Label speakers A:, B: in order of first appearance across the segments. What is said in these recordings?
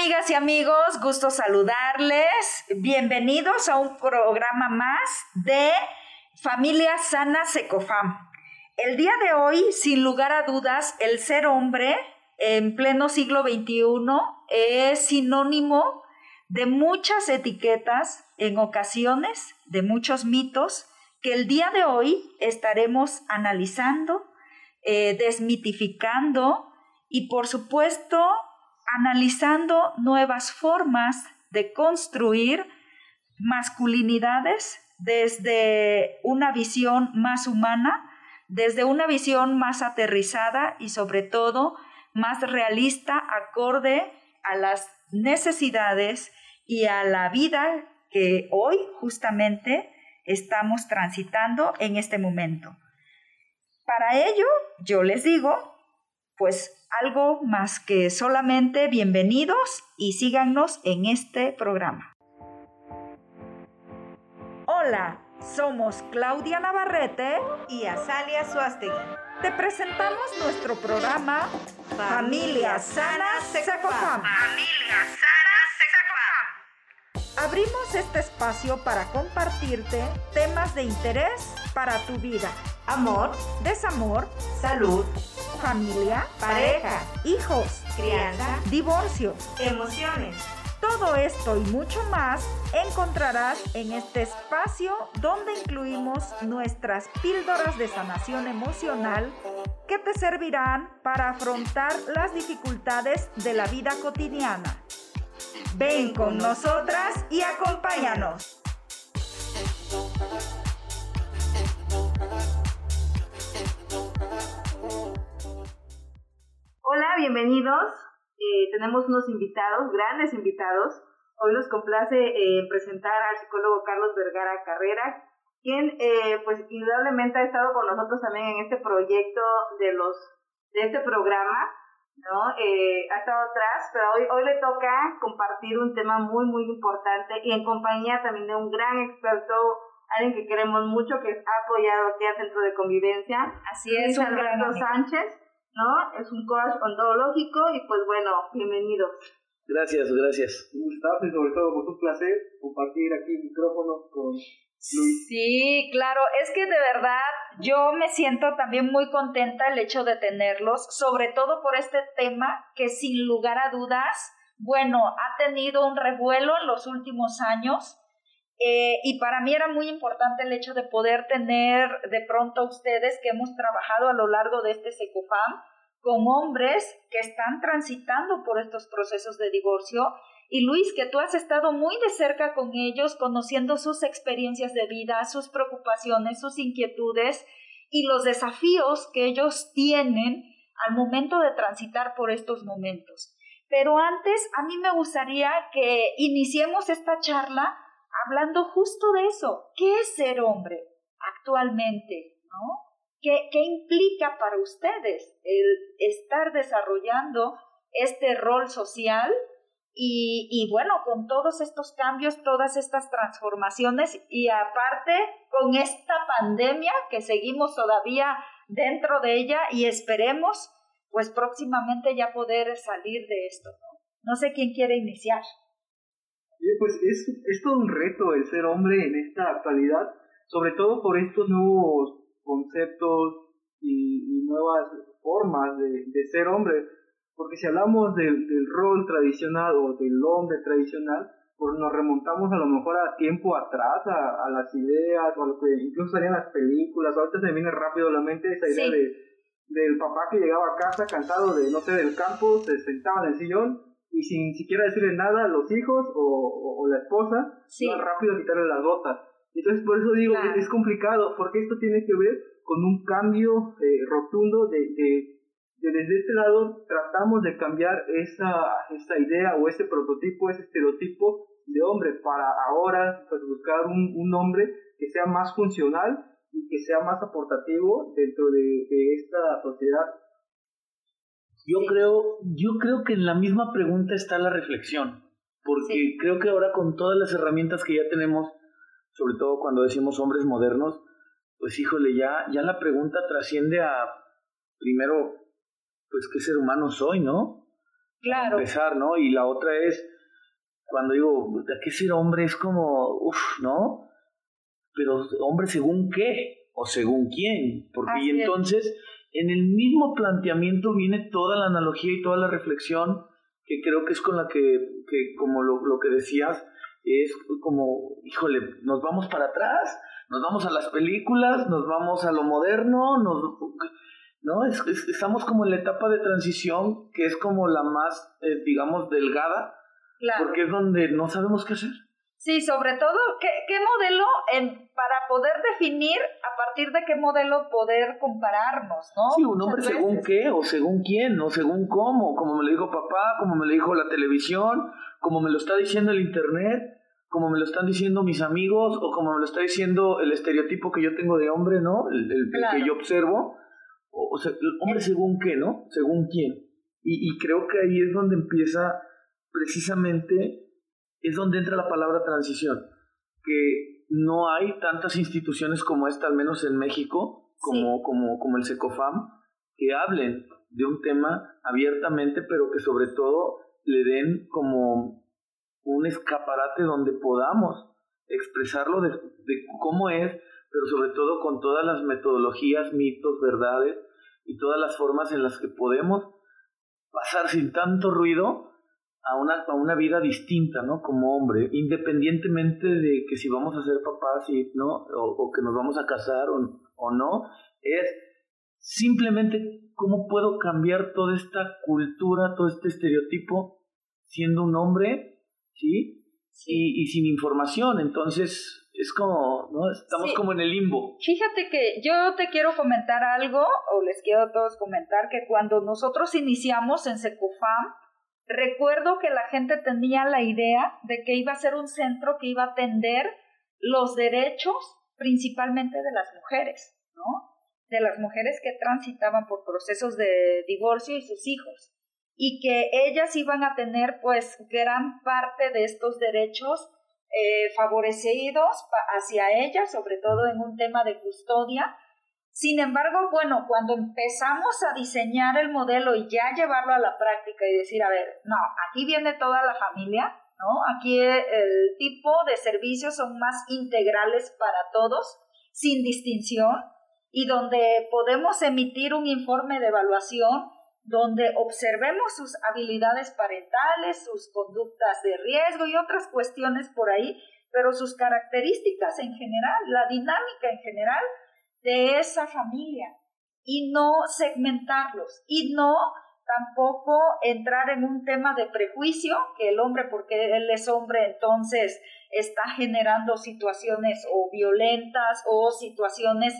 A: amigas y amigos, gusto saludarles. Bienvenidos a un programa más de Familia Sana Secofam. El día de hoy, sin lugar a dudas, el ser hombre en pleno siglo XXI es sinónimo de muchas etiquetas, en ocasiones, de muchos mitos que el día de hoy estaremos analizando, eh, desmitificando y por supuesto analizando nuevas formas de construir masculinidades desde una visión más humana, desde una visión más aterrizada y sobre todo más realista, acorde a las necesidades y a la vida que hoy justamente estamos transitando en este momento. Para ello, yo les digo, pues algo más que solamente bienvenidos y síganos en este programa. Hola, somos Claudia Navarrete y Azalia Suástegui. Te presentamos nuestro programa Familia Sana Sexafam. Familia Sana Sexafam. Abrimos este espacio para compartirte temas de interés para tu vida. Amor, desamor, salud, familia, pareja, hijos, crianza, divorcio, emociones. Todo esto y mucho más encontrarás en este espacio donde incluimos nuestras píldoras de sanación emocional que te servirán para afrontar las dificultades de la vida cotidiana. Ven con nosotras y acompáñanos.
B: Hola, bienvenidos. Eh, tenemos unos invitados, grandes invitados. Hoy nos complace eh, presentar al psicólogo Carlos Vergara Carrera, quien eh, pues indudablemente ha estado con nosotros también en este proyecto de los de este programa, ¿no? ha estado atrás, pero hoy hoy le toca compartir un tema muy muy importante y en compañía también de un gran experto alguien que queremos mucho, que ha apoyado aquí al Centro de Convivencia.
A: Así es,
B: Alberto Sánchez. ¿No? Es un coach ontológico y pues bueno, bienvenidos.
C: Gracias, gracias.
D: Un gustazo y sobre todo pues un placer compartir aquí micrófonos con Luis.
A: Sí, claro, es que de verdad yo me siento también muy contenta el hecho de tenerlos, sobre todo por este tema que sin lugar a dudas, bueno, ha tenido un revuelo en los últimos años. Eh, y para mí era muy importante el hecho de poder tener de pronto ustedes que hemos trabajado a lo largo de este SECOFAM con hombres que están transitando por estos procesos de divorcio. Y Luis, que tú has estado muy de cerca con ellos, conociendo sus experiencias de vida, sus preocupaciones, sus inquietudes y los desafíos que ellos tienen al momento de transitar por estos momentos. Pero antes, a mí me gustaría que iniciemos esta charla hablando justo de eso. ¿Qué es ser hombre actualmente? ¿No? ¿Qué, implica para ustedes el estar desarrollando este rol social y, y, bueno, con todos estos cambios, todas estas transformaciones y aparte con esta pandemia que seguimos todavía dentro de ella y esperemos pues próximamente ya poder salir de esto. No, no sé quién quiere iniciar.
D: Pues es, es todo un reto el ser hombre en esta actualidad, sobre todo por estos nuevos conceptos y, nuevas formas de, de, ser hombre. Porque si hablamos del rol tradicional o del hombre tradicional, pues nos remontamos a lo mejor a tiempo atrás, a, a las ideas, o a lo que incluso salían las películas. Ahorita se me viene rápido a la mente esa idea de, del papá que llegaba a casa cansado de, no sé, del campo, se sentaba en el sillón y sin siquiera decirle nada a los hijos o, o, la esposa, sí. rápido quitarle las botas. Entonces, por eso digo que es complicado, porque esto tiene que ver con un cambio eh, rotundo de, de, desde este lado tratamos de cambiar esa, esa idea o ese prototipo, ese estereotipo de hombre para ahora pues, buscar un, un hombre que sea más funcional y que sea más aportativo dentro de, de esta sociedad.
C: Yo creo, yo creo que en la misma pregunta está la reflexión, porque creo que ahora con todas las herramientas que ya tenemos, sobre todo cuando decimos hombres modernos, pues híjole, ya, ya la pregunta trasciende a, primero, pues qué ser humano soy, ¿no?
A: Claro.
C: Empezar, ¿no? Y la otra es, cuando digo, ¿de qué ser hombre? Es como, uff, ¿no? Pero hombre según qué o según quién, porque y entonces en el mismo planteamiento viene toda la analogía y toda la reflexión que creo que es con la que, que como lo, lo que decías, es como, híjole, nos vamos para atrás, nos vamos a las películas, nos vamos a lo moderno, nos, ¿no? Es, estamos como en la etapa de transición que es como la más, eh, digamos, delgada, porque es donde no sabemos qué hacer.
A: Sí, sobre todo, ¿qué, qué modelo en, para poder definir a partir de qué modelo poder compararnos, ¿no?
C: Sí, un hombre según qué, o según quién, o según cómo, como me lo dijo papá, como me lo dijo la televisión, como me lo está diciendo el internet, como me lo están diciendo mis amigos, o como me lo está diciendo el estereotipo que yo tengo de hombre, ¿no? El, el, que yo observo. O, sea, hombre según qué, ¿no? Según quién. Y, y creo que ahí es donde empieza precisamente es donde entra la palabra transición, que no hay tantas instituciones como esta, al menos en México, como, como, como el SECOFAM, que hablen de un tema abiertamente, pero que sobre todo le den como un escaparate donde podamos expresarlo de, de cómo es, pero sobre todo con todas las metodologías, mitos, verdades y todas las formas en las que podemos pasar sin tanto ruido a una, a una vida distinta, ¿no? Como hombre, independientemente de que si vamos a ser papás, y, ¿no? O, que nos vamos a casar o, o no, es simplemente cómo puedo cambiar toda esta cultura, todo este estereotipo, siendo un hombre, ¿sí? Y, y sin información, entonces es como, ¿no? Estamos como en el limbo.
A: Fíjate que yo te quiero comentar algo, o les quiero a todos comentar, que cuando nosotros iniciamos en Secufam, Recuerdo que la gente tenía la idea de que iba a ser un centro que iba a atender los derechos principalmente de las mujeres, ¿no? De las mujeres que transitaban por procesos de divorcio y sus hijos. Y que ellas iban a tener pues gran parte de estos derechos eh, favorecidos hacia ellas, sobre todo en un tema de custodia, sin embargo, bueno, cuando empezamos a diseñar el modelo y ya llevarlo a la práctica y decir, a ver, no, aquí viene toda la familia, ¿no? Aquí el tipo de servicios son más integrales para todos, sin distinción, y donde podemos emitir un informe de evaluación donde observemos sus habilidades parentales, sus conductas de riesgo y otras cuestiones por ahí, pero sus características en general, la dinámica en general, de esa familia y no segmentarlos y no tampoco entrar en un tema de prejuicio, que el hombre, porque él es hombre, entonces está generando situaciones o violentas o situaciones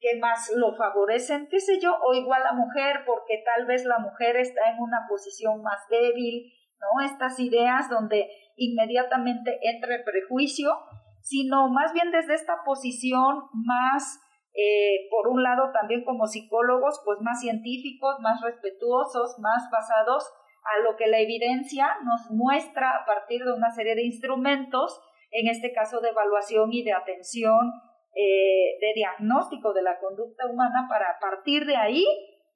A: que más lo favorecen, qué sé yo, o igual la mujer, porque tal vez la mujer está en una posición más débil, ¿no? Estas ideas donde inmediatamente entra el prejuicio, sino más bien desde esta posición más eh, por un lado también como psicólogos, pues más científicos, más respetuosos, más basados a lo que la evidencia nos muestra a partir de una serie de instrumentos, en este caso de evaluación y de atención, eh, de diagnóstico de la conducta humana, para a partir de ahí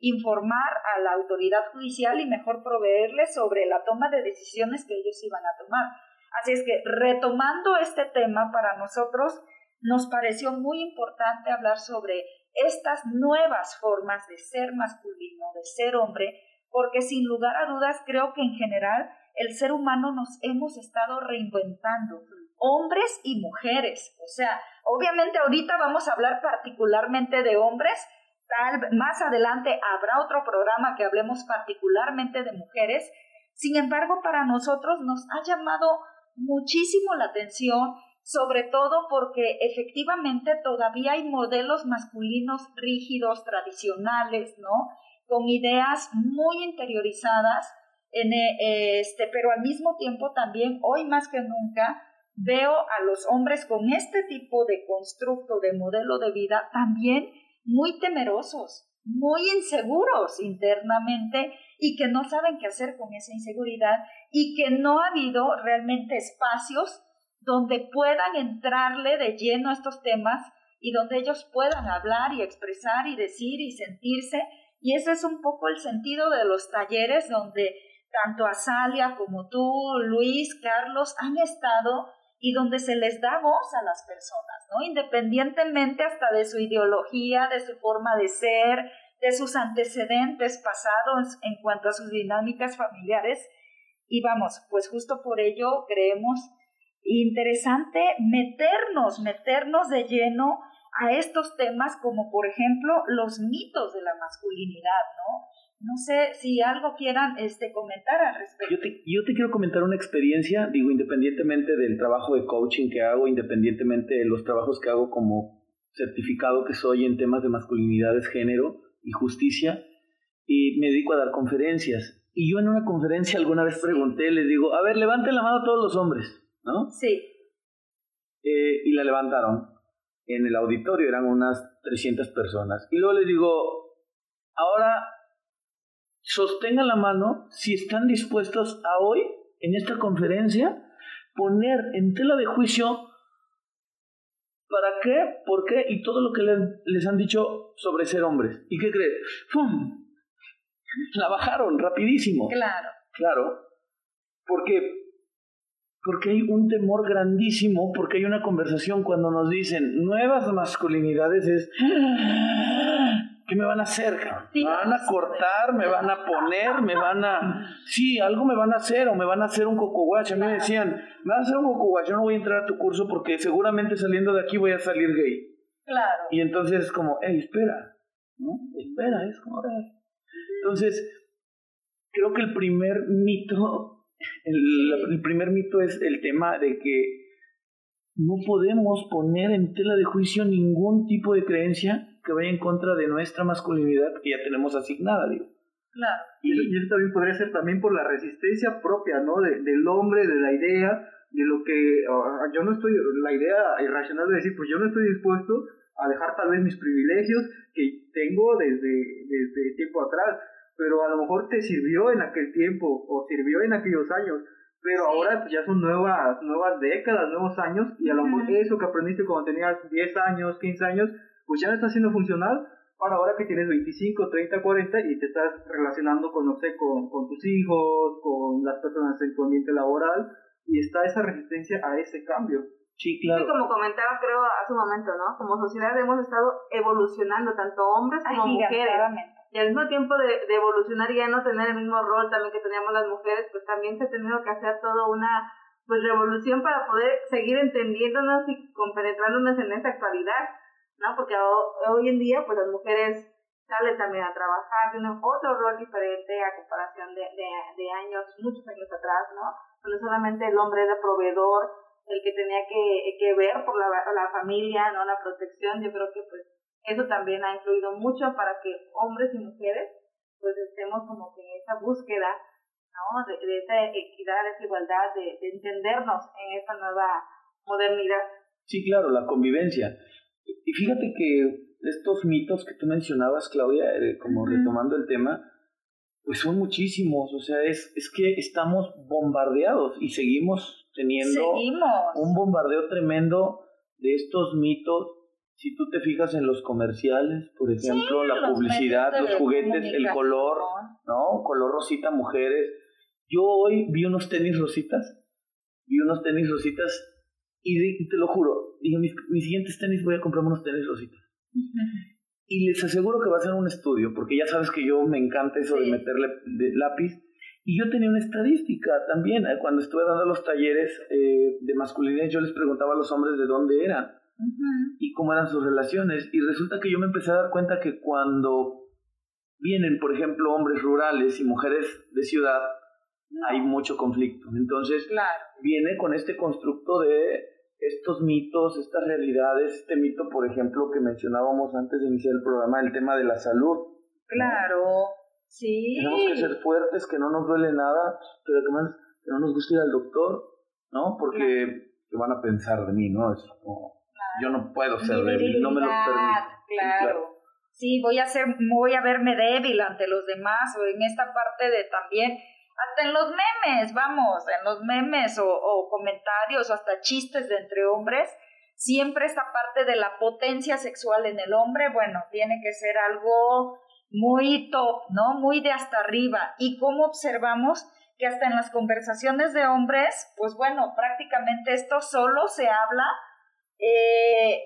A: informar a la autoridad judicial y mejor proveerles sobre la toma de decisiones que ellos iban a tomar. Así es que retomando este tema para nosotros, nos pareció muy importante hablar sobre estas nuevas formas de ser masculino, de ser hombre, porque sin lugar a dudas creo que en general el ser humano nos hemos estado reinventando, hombres y mujeres. O sea, obviamente ahorita vamos a hablar particularmente de hombres, tal más adelante habrá otro programa que hablemos particularmente de mujeres. Sin embargo, para nosotros nos ha llamado muchísimo la atención sobre todo porque efectivamente todavía hay modelos masculinos rígidos, tradicionales, ¿no? Con ideas muy interiorizadas, en, eh, este, pero al mismo tiempo también, hoy más que nunca, veo a los hombres con este tipo de constructo, de modelo de vida, también muy temerosos, muy inseguros internamente y que no saben qué hacer con esa inseguridad y que no ha habido realmente espacios donde puedan entrarle de lleno a estos temas y donde ellos puedan hablar y expresar y decir y sentirse. Y ese es un poco el sentido de los talleres donde tanto Azalia como tú, Luis, Carlos, han estado y donde se les da voz a las personas, ¿no? Independientemente hasta de su ideología, de su forma de ser, de sus antecedentes pasados en cuanto a sus dinámicas familiares. Y vamos, pues justo por ello creemos interesante meternos, meternos de lleno a estos temas como por ejemplo los mitos de la masculinidad, ¿no? No sé si algo quieran este, comentar al respecto.
C: Yo te, yo te quiero comentar una experiencia, digo, independientemente del trabajo de coaching que hago, independientemente de los trabajos que hago como certificado que soy en temas de masculinidades, género y justicia, y me dedico a dar conferencias. Y yo en una conferencia alguna vez pregunté, les digo, a ver, levanten la mano a todos los hombres, ¿no?
A: Sí.
C: Eh, y la levantaron. En el auditorio eran unas 300 personas. Y luego les digo, ahora sostengan la mano si están dispuestos a hoy, en esta conferencia, poner en tela de juicio para qué, por qué y todo lo que les, les han dicho sobre ser hombres. ¿Y qué crees? ¡Fum! La bajaron rapidísimo.
A: Claro.
C: Claro. Porque porque hay un temor grandísimo, porque hay una conversación cuando nos dicen nuevas masculinidades es ¿qué me van a hacer? ¿Me van a cortar? ¿Me van a poner? ¿Me van a...? Sí, algo me van a hacer o me van a hacer un cocoguache. A mí me decían, me van a hacer un cocoguache, yo no voy a entrar a tu curso porque seguramente saliendo de aquí voy a salir gay.
A: Claro.
C: Y entonces es como, hey, espera, ¿no? Espera, es como... Entonces, creo que el primer mito el, primer mito es el tema de que no podemos poner en tela de juicio ningún tipo de creencia que vaya en contra de nuestra masculinidad que ya tenemos asignada, digo.
A: Claro.
D: Y, eso también podría ser también por la resistencia propia, ¿no? del hombre, de la idea, de lo que yo no estoy, la idea irracional de decir, pues yo no estoy dispuesto a dejar tal vez mis privilegios que tengo desde, desde tiempo atrás pero a lo mejor te sirvió en aquel tiempo o sirvió en aquellos años, pero ahora pues, ya son nuevas, nuevas décadas, nuevos años, y a lo mejor eso que aprendiste cuando tenías 10 años, 15 años, pues ya no está siendo funcional para ahora que tienes 25, 30, 40 y te estás relacionando con, no sé, con, con tus hijos, con las personas en tu ambiente laboral, y está esa resistencia a ese cambio.
C: Sí, claro.
B: como comentaba creo hace un momento, ¿no? Como sociedad hemos estado evolucionando, tanto hombres como mujeres y al mismo tiempo de, de, evolucionar y ya no tener el mismo rol también que teníamos las mujeres, pues también se ha tenido que hacer toda una pues revolución para poder seguir entendiéndonos y compenetrándonos en esa actualidad, ¿no? Porque hoy en día pues las mujeres salen también a trabajar, tienen otro rol diferente a comparación de, de, de años, muchos años atrás, ¿no? No solamente el hombre era proveedor, el que tenía que, que ver por la, la familia, ¿no? La protección, yo creo que pues eso también ha influido mucho para que hombres y mujeres pues estemos como que en esa búsqueda ¿no? de, esa equidad, de esa igualdad, de, entendernos en esta nueva modernidad.
C: Sí, claro, la convivencia. Y fíjate que estos mitos que tú mencionabas, Claudia, eh, como retomando el tema, pues son muchísimos, o sea, es, es que estamos bombardeados y seguimos teniendo un bombardeo tremendo de estos mitos si tú te fijas en los comerciales, por ejemplo, la publicidad, los juguetes, el color, ¿no? Color rosita, mujeres. Yo hoy vi unos tenis rositas, vi unos tenis rositas y, te lo juro, dije, mis, mis, siguientes tenis voy a comprarme unos tenis rositas. Y les aseguro que va a ser un estudio, porque ya sabes que yo me encanta eso de meterle lápiz. Y yo tenía una estadística también, eh, cuando estuve dando los talleres eh, de masculinidad, yo les preguntaba a los hombres de dónde eran y cómo eran sus relaciones. Y resulta que yo me empecé a dar cuenta que cuando vienen, por ejemplo, hombres rurales y mujeres de ciudad, hay mucho conflicto. Entonces, viene con este constructo de estos mitos, estas realidades, este mito, por ejemplo, que mencionábamos antes de iniciar el programa, el tema de la salud.
A: Claro, sí.
C: Tenemos que ser fuertes, que no nos duele nada, pero que, más, que no nos guste ir al doctor, ¿no? Porque, ¿qué van a pensar de mí, no? Es como yo no puedo ser débil, no me lo permito.
A: Claro. Sí, voy a ser, voy a verme débil ante los demás o en esta parte de también, hasta en los memes, vamos, en los memes o, o comentarios o hasta chistes de entre hombres, siempre esta parte de la potencia sexual en el hombre, bueno, tiene que ser algo muy top, ¿no? Muy de hasta arriba. Y como observamos que hasta en las conversaciones de hombres, pues bueno, prácticamente esto solo se habla, eh,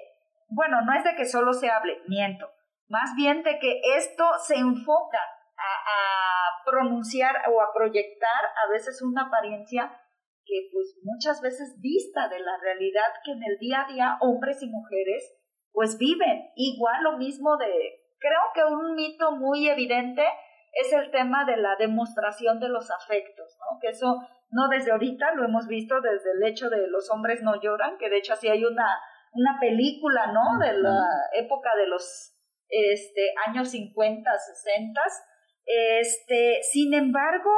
A: bueno, no es de que solo se hable, miento, más bien de que esto se enfoca a, pronunciar o a proyectar a veces una apariencia que pues muchas veces vista de la realidad que en el día a día hombres y mujeres pues viven. Igual lo mismo de, creo que un mito muy evidente es el tema de la demostración de los afectos, ¿no? Que eso no desde ahorita lo hemos visto desde el hecho de los hombres no lloran, que de hecho así hay una, una película, ¿no? De la época de los este, años 50, 60. Este, sin embargo,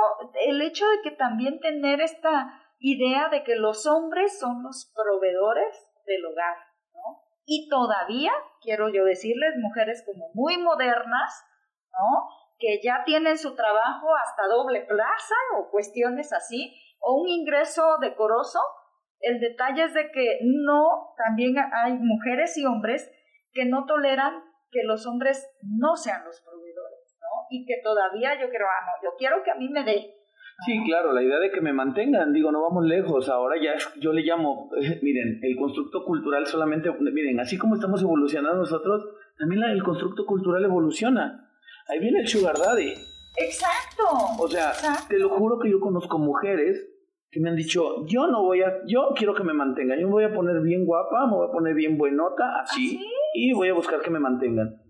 A: el hecho de que también tener esta idea de que los hombres son los proveedores del hogar, ¿no? Y todavía, quiero yo decirles, mujeres como muy modernas, ¿no? Que ya tienen su trabajo hasta doble plaza o cuestiones así, o un ingreso decoroso. El detalle es de que no, también hay mujeres y hombres que no toleran que los hombres no sean los proveedores, ¿no? Y que todavía yo quiero, ah, no, yo quiero que a mí me dé.
C: Sí, claro, la idea de que me mantengan, digo, no vamos lejos, ahora ya yo le llamo, miren, el constructo cultural solamente, miren, así como estamos evolucionando nosotros, también el constructo cultural evoluciona. Ahí viene el sugar daddy.
A: Exacto.
C: O sea, te lo juro que yo conozco mujeres que me han dicho, yo no voy a, yo quiero que me mantengan, yo me voy a poner bien guapa, me voy a poner bien buenota, así, ¿Ah, y voy a buscar que me mantengan.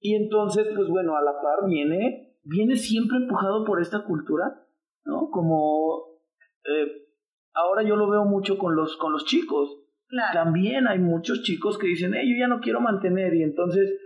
C: Y entonces, pues bueno, a la par viene, viene siempre empujado por esta cultura, ¿no? Como eh, ahora yo lo veo mucho con los, con los chicos. También hay muchos chicos que dicen, hey, yo ya no quiero mantener, y entonces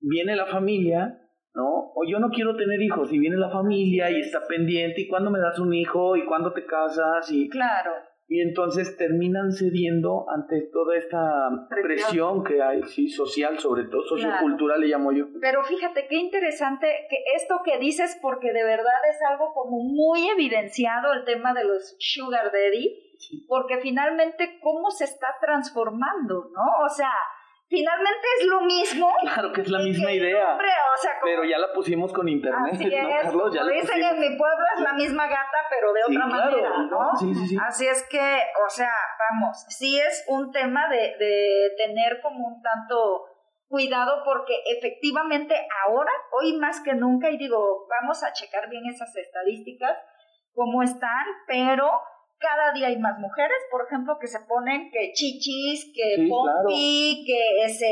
C: viene la familia ¿no? O yo no quiero tener hijos y viene la familia y está pendiente y cuándo me das un hijo y cuándo te casas y
A: claro.
C: Y entonces terminan cediendo ante toda esta presión, que hay, sí, social, sobre todo sociocultural le llamo yo.
A: Pero fíjate qué interesante que esto que dices porque de verdad es algo como muy evidenciado el tema de los sugar daddy, porque finalmente cómo se está transformando, ¿no? O sea, finalmente es lo mismo.
C: Claro que es la misma idea. pero ya la pusimos con internet,
A: así es, Carlos? Ya dicen en mi pueblo es la misma gata, pero de otra manera, ¿no?
C: Sí, sí, sí.
A: Así es que, o sea, vamos, sí es un tema de, de tener como un tanto cuidado porque efectivamente ahora, hoy más que nunca, y digo, vamos a checar bien esas estadísticas, cómo están, pero cada día hay más mujeres, por ejemplo, que se ponen que chichis, que pompi, que se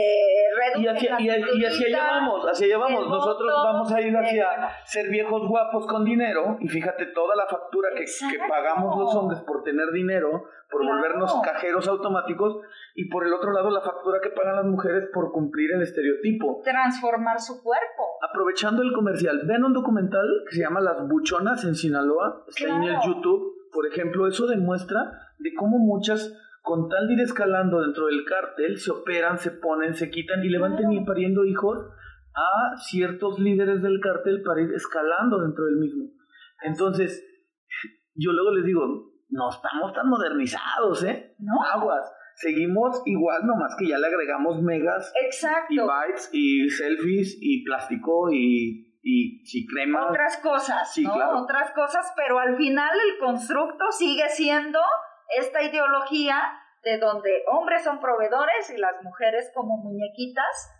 A: reducen
C: y y, y hacia allá vamos, hacia allá vamos. Nosotros vamos a ir hacia ser viejos guapos con dinero y fíjate toda la factura que, que pagamos los hombres por tener dinero, por volvernos cajeros automáticos y por el otro lado la factura que pagan las mujeres por cumplir el estereotipo.
A: Transformar su cuerpo.
C: Aprovechando el comercial, ven un documental que se llama Las Buchonas en Sinaloa, está en el YouTube por ejemplo, eso demuestra de cómo muchas, con tal de ir escalando dentro del cártel, se operan, se ponen, se quitan y le van pariendo hijos a ciertos líderes del cártel para ir escalando dentro del mismo. Entonces, yo luego les digo, no estamos tan modernizados, ¿eh?
A: No.
C: Aguas. Seguimos igual, nomás que ya le agregamos megas
A: Exacto.
C: y bytes y selfies y plástico y y si crema.
A: Otras cosas, ¿no? Otras cosas, pero al final el constructo sigue siendo esta ideología de donde hombres son proveedores y las mujeres como muñequitas,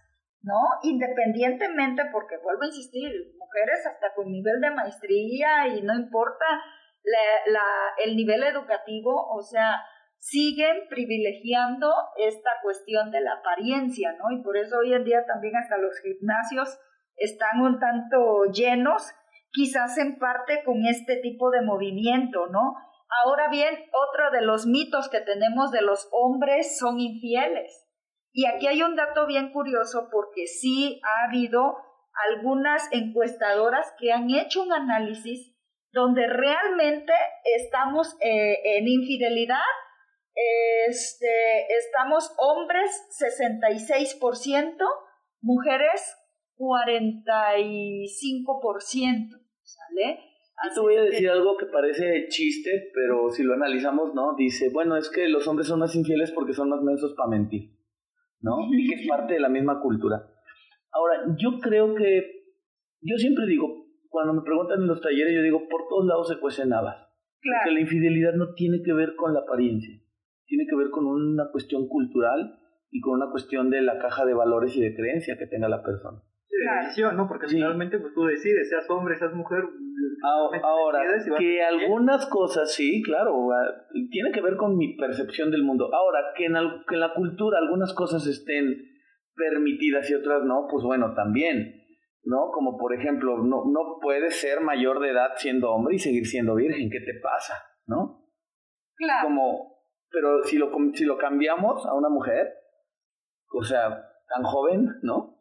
A: ¿no? Independientemente, porque vuelvo a insistir, mujeres hasta con nivel de maestría y no importa la, la, el nivel educativo, o sea, siguen privilegiando esta cuestión de la apariencia, ¿no? Y por eso hoy en día también hasta los gimnasios están un tanto llenos, quizás en parte con este tipo de movimiento, ¿no? Ahora bien, otro de los mitos que tenemos de los hombres son infieles. Y aquí hay un dato bien curioso porque sí ha habido algunas encuestadoras que han hecho un análisis donde realmente estamos eh, en infidelidad. Este, estamos hombres 66%, mujeres 45%, ¿sale?
C: Yo te voy a decir algo que parece chiste, pero si lo analizamos, ¿no? Dice, bueno, es que los hombres son más infieles porque son más mensos para mentir, ¿no? Y que es parte de la misma cultura. Ahora, yo creo que, yo siempre digo, cuando me preguntan en los talleres, yo digo, por todos lados se cuecen habas. Claro. Porque la infidelidad no tiene que ver con la apariencia, tiene que ver con una cuestión cultural y con una cuestión de la caja de valores y de creencia que tenga la persona.
D: Sí, decisión, ¿no? Porque finalmente pues, tú decides, seas hombre, seas mujer.
C: Ahora, que algunas cosas, sí, claro, tiene que ver con mi percepción del mundo. Ahora, que en, que en la cultura algunas cosas estén permitidas y otras no, pues bueno, también. ¿no? Como por ejemplo, no, no puedes ser mayor de edad siendo hombre y seguir siendo virgen, ¿qué te pasa? ¿No?
A: Claro.
C: Como, pero si lo, si lo cambiamos a una mujer, o sea, tan joven, ¿no?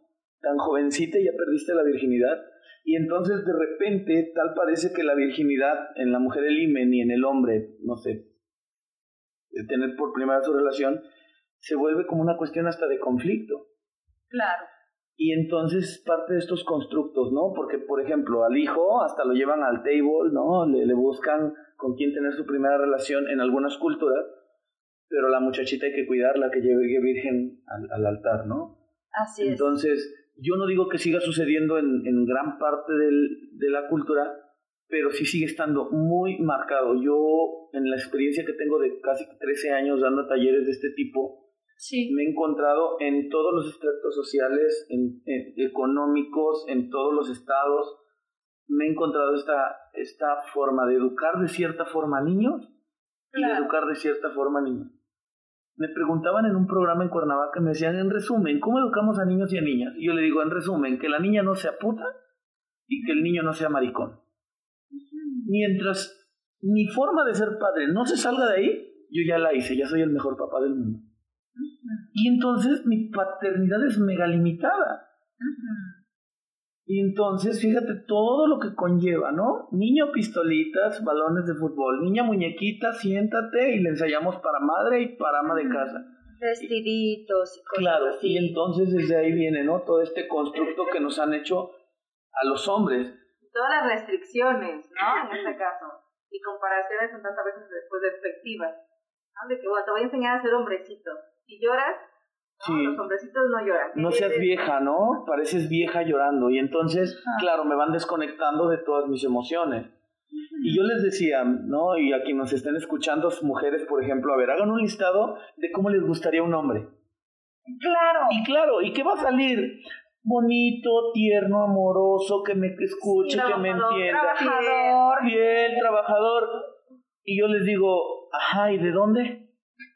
C: Tan jovencita y ya perdiste la virginidad. Y entonces de repente tal parece que la virginidad en la mujer el imen y en el hombre, no sé, de tener por primera su relación, se vuelve como una cuestión hasta de conflicto.
A: Claro.
C: Y entonces parte de estos constructos, ¿no? Porque, por ejemplo, al hijo hasta lo llevan al table, ¿no? Le, le buscan con quién tener su primera relación en algunas culturas, pero la muchachita hay que cuidarla, que llegue virgen al, al altar, ¿no?
A: Así es.
C: Entonces, yo no digo que siga sucediendo en, en gran parte del, de la cultura, pero sí sigue estando muy marcado. Yo, en la experiencia que tengo de casi 13 años dando talleres de este tipo, me he encontrado en todos los estratos sociales, en, económicos, en todos los estados. Me he encontrado esta, esta forma de educar de cierta forma a niños y de educar de cierta forma a niños. Me preguntaban en un programa en Cuernavaca, me decían, en resumen, ¿cómo educamos a niños y a niñas? Y yo le digo, en resumen, que la niña no sea puta y que el niño no sea maricón. Mientras mi forma de ser padre no se salga de ahí, yo ya la hice, ya soy el mejor papá del mundo. Y entonces mi paternidad es mega limitada. Y entonces, fíjate todo lo que conlleva, ¿no? Niño pistolitas, balones de fútbol, niña muñequita, siéntate y le ensayamos para madre y para ama de casa.
A: Vestiditos y cosas
C: Claro,
A: así.
C: y entonces desde ahí viene, ¿no? Todo este constructo que nos han hecho a los hombres.
B: Todas las restricciones, ¿no? En este caso. Y comparaciones son tantas veces después despectivas. ¿no? De que, bueno, te voy a enseñar a ser hombrecito si lloras, los hombrecitos no lloran.
C: No seas vieja, ¿no? Pareces vieja llorando. Y entonces, claro, me van desconectando de todas mis emociones. Y yo les decía, ¿no? Y a quienes nos estén escuchando, mujeres, por ejemplo, a ver, hagan un listado de cómo les gustaría un hombre.
A: Claro.
C: Y claro, ¿y qué va a salir? Bonito, tierno, amoroso, que me escuche, que me entienda.
A: Trabajador.
C: Bien, trabajador. Y yo les digo, ajá, ¿y de dónde?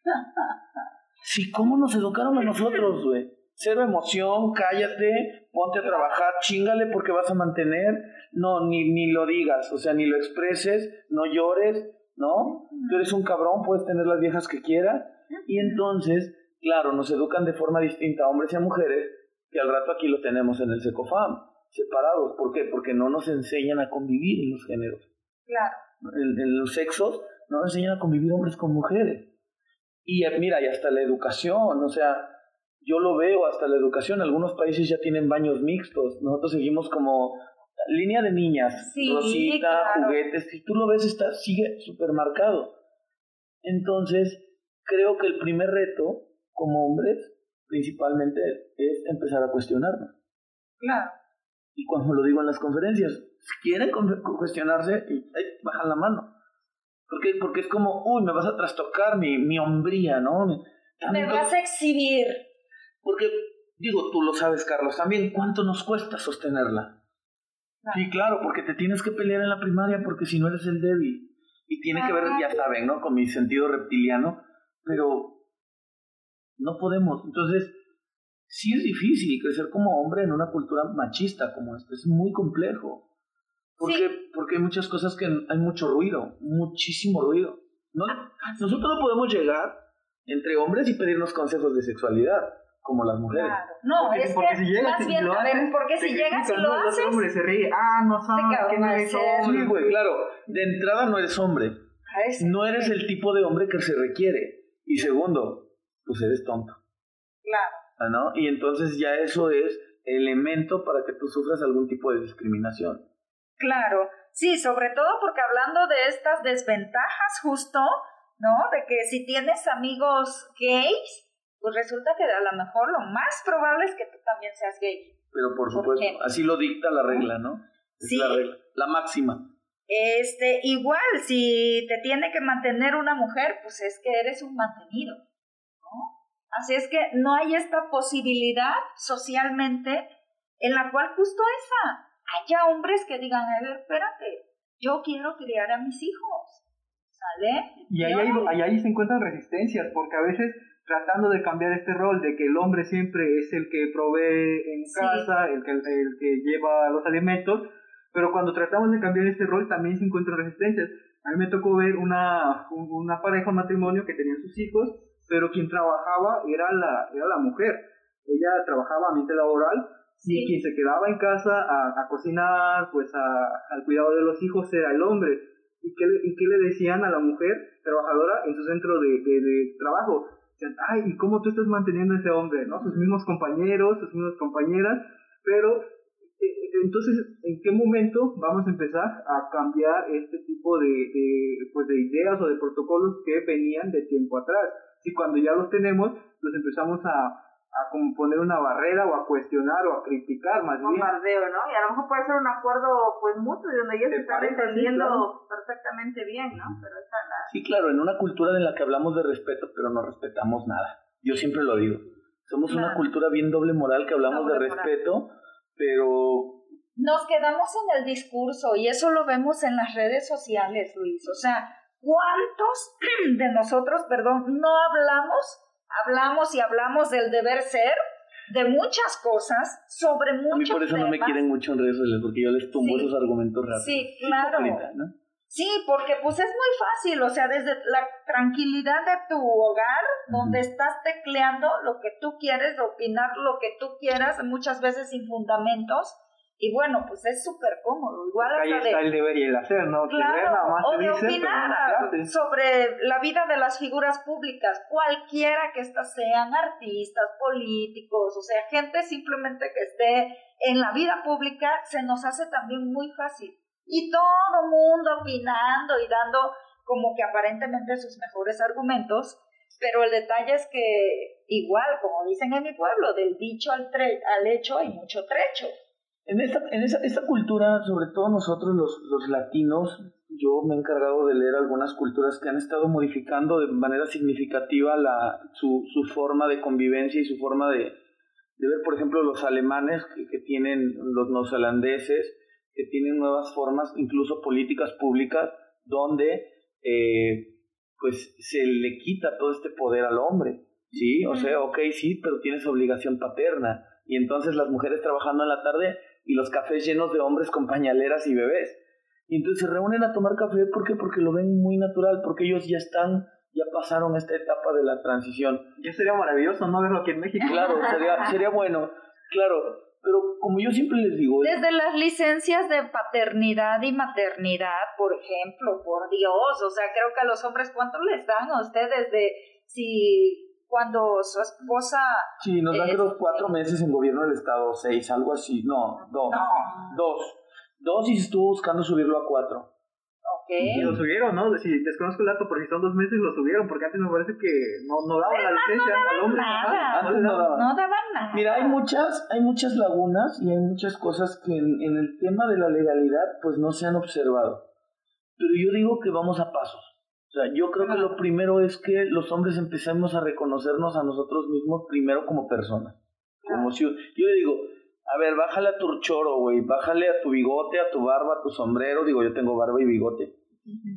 C: Sí, ¿cómo nos educaron a nosotros, güey? Cero emoción, cállate, ponte a trabajar, chingale porque vas a mantener. No, ni, ni lo digas, o sea, ni lo expreses, no llores, ¿no? Tú eres un cabrón, puedes tener las viejas que quieras. Y entonces, claro, nos educan de forma distinta a hombres y a mujeres, que al rato aquí lo tenemos en el SECOFAM, separados. ¿Por qué? Porque no nos enseñan a convivir en los géneros.
A: Claro.
C: En, en los sexos no nos enseñan a convivir hombres con mujeres. Y mira, y hasta la educación, o sea, yo lo veo hasta la educación, algunos países ya tienen baños mixtos, nosotros seguimos como línea de niñas, rosita, juguetes, si tú lo ves está sigue súper marcado. Entonces, creo que el primer reto como hombres principalmente es empezar a cuestionarnos.
A: Claro.
C: Y cuando lo digo en las conferencias, si quieren cuestionarse, bajan la mano. Porque, porque es como, uy, me vas a trastocar mi, mi hombría, ¿no?
A: Me vas a exhibir.
C: Porque, digo, tú lo sabes, Carlos, también cuánto nos cuesta sostenerla. Sí, claro, porque te tienes que pelear en la primaria porque si no eres el débil. Y tiene que ver, ya saben, ¿no? Con mi sentido reptiliano, pero no podemos. Entonces, sí es difícil crecer como hombre en una cultura machista como esta, es muy complejo. Porque, porque hay muchas cosas que hay mucho ruido, muchísimo ruido. ¿no?
A: Ah,
C: Nosotros no podemos llegar entre hombres y pedirnos consejos de sexualidad como las mujeres.
A: Claro. No,
D: porque,
A: es
D: porque
A: que
D: si llegas
A: más
D: y
A: bien,
D: lo
A: a ver,
D: haces,
A: porque si llegas y lo
D: ¿no?
A: haces,
D: Los hombres se ríen, ah, no sabes que no eres hombre.
C: Sí, güey, claro. De entrada no eres hombre.
A: a ese-
C: No eres el tipo de hombre que se requiere. Y segundo, pues eres tonto.
A: Claro.
C: ¿ah, ¿No? Y entonces ya eso es elemento para que tú sufras algún tipo de discriminación.
A: Claro, sí, sobre todo porque hablando de estas desventajas justo, ¿no? De que si tienes amigos gays, pues resulta que a lo mejor lo más probable es que tú también seas gay.
C: Pero por
A: ¿Por
C: supuesto, así lo dicta la regla, ¿no? Es la regla, la máxima.
A: Este, igual, si te tiene que mantener una mujer, pues es que eres un mantenido, ¿no? Así es que no hay esta posibilidad socialmente en la cual justo esa, haya hombres que digan, a ver, espérate, yo quiero criar a mis hijos, ¿sale?
D: Y ahí, ahí, ahí se encuentran resistencias, porque a veces tratando de cambiar este rol de que el hombre siempre es el que provee en casa, el, que, el que lleva los alimentos, pero cuando tratamos de cambiar este rol también se encuentran resistencias. A mí me tocó ver una, una pareja, un matrimonio que tenían sus hijos, pero quien trabajaba era la, era la mujer. Ella trabajaba a ambiente laboral y quien se quedaba en casa a, a cocinar, pues a, al cuidado de los hijos era el hombre. ¿Y qué, ¿Y qué le decían a la mujer trabajadora en su centro de, de, de trabajo? ay, ¿y cómo tú estás manteniendo a ese hombre? ¿no? Sus mismos compañeros, sus mismas compañeras, pero eh, entonces, ¿en qué momento vamos a empezar a cambiar este tipo de, de, pues de ideas o de protocolos que venían de tiempo atrás? Si cuando ya los tenemos, los empezamos a, a como poner una barrera o a cuestionar o a criticar más bien.
B: Bombardeo, ¿no? Y a lo mejor puede ser un acuerdo pues mutuo y donde ellos se están entendiendo perfectamente bien, ¿no? Pero esa la...
C: Sí, claro, en una cultura en la que hablamos de respeto, pero no respetamos nada. Yo siempre lo digo. Somos una cultura bien doble moral que hablamos de respeto, pero...
A: Nos quedamos en el discurso y eso lo vemos en las redes sociales, Luis. O sea, ¿cuántos de nosotros, perdón, no hablamos hablamos y hablamos del deber ser, de muchas cosas, sobre muchos A mí
C: por eso no me quieren mucho en redes sociales, porque yo les tumbo esos argumentos rápidos.
A: Sí, claro. Sí, porque pues es muy fácil, o sea, desde la tranquilidad de tu hogar, donde estás tecleando lo que tú quieres, opinar lo que tú quieras, muchas veces sin fundamentos, y bueno, pues es súper cómodo. Igual
D: Ahí está el deber y el hacer, ¿no?
A: Claro, o de opinar sobre la vida de las figuras públicas, cualquiera que éstas sean, artistas, políticos, o sea, gente simplemente que esté en la vida pública, se nos hace también muy fácil. Y todo mundo opinando y dando como que aparentemente sus mejores argumentos, pero el detalle es que igual, como dicen en mi pueblo, del dicho al, al hecho hay mucho trecho.
C: En esta, en esa, esta cultura, sobre todo nosotros los, los latinos, yo me he encargado de leer algunas culturas que han estado modificando de manera significativa la, su, su forma de convivencia y su forma de, de ver, por ejemplo, los alemanes que, que tienen, los neozelandeses, que tienen nuevas formas, incluso políticas públicas, donde eh, pues se le quita todo este poder al hombre, ¿sí? O sea, ok, sí, pero tienes obligación paterna. Y entonces las mujeres trabajando en la tarde y los cafés llenos de hombres con pañaleras y bebés. Y entonces se reúnen a tomar café, ¿por qué? Porque lo ven muy natural, porque ellos ya están, ya pasaron esta etapa de la transición.
D: Ya sería maravilloso no verlo aquí en México.
C: Claro, sería, sería bueno, claro, pero como yo siempre les digo...
A: Desde las licencias de paternidad y maternidad, por ejemplo, por Dios, o sea, creo que a los hombres, ¿cuánto les dan a ustedes de si cuando su esposa...
C: Sí, nos dan los cuatro meses en gobierno del Estado, seis, algo así. No, dos. Dos. Dos y se estuvo buscando subirlo a cuatro.
A: Okay.
D: Y lo subieron, ¿no? Si desconozco el dato, porque si son dos meses lo subieron, porque antes me parece que no, no daban la licencia
A: no
D: al hombre.
A: Nada. Antes no daban. No daban nada.
C: Mira, hay muchas, hay muchas lagunas y hay muchas cosas que en, en el tema de la legalidad pues no se han observado. Pero yo digo que vamos a pasos. O sea, yo creo que lo primero es que los hombres empecemos a reconocernos a nosotros mismos primero como personas. Como si yo le digo, a ver, bájale a tu choro, güey, bájale a tu bigote, a tu barba, a tu sombrero, digo, yo tengo barba y bigote.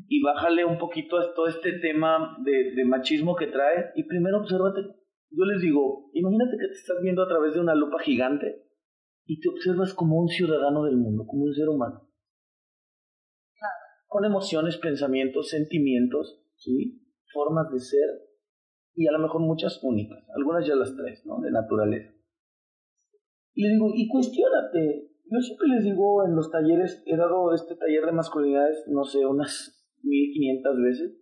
C: Y bájale un poquito a todo este tema de, de machismo que trae y primero obsérvate. Yo les digo, imagínate que te estás viendo a través de una lupa gigante y te observas como un ciudadano del mundo, como un ser humano con emociones, pensamientos, sentimientos, ¿sí? formas de ser y a lo mejor muchas únicas, algunas ya las tres, ¿no? De naturaleza. Y le digo, y cuestionate. Yo siempre les digo en los talleres, he dado este taller de masculinidades, no sé, unas 1500 veces.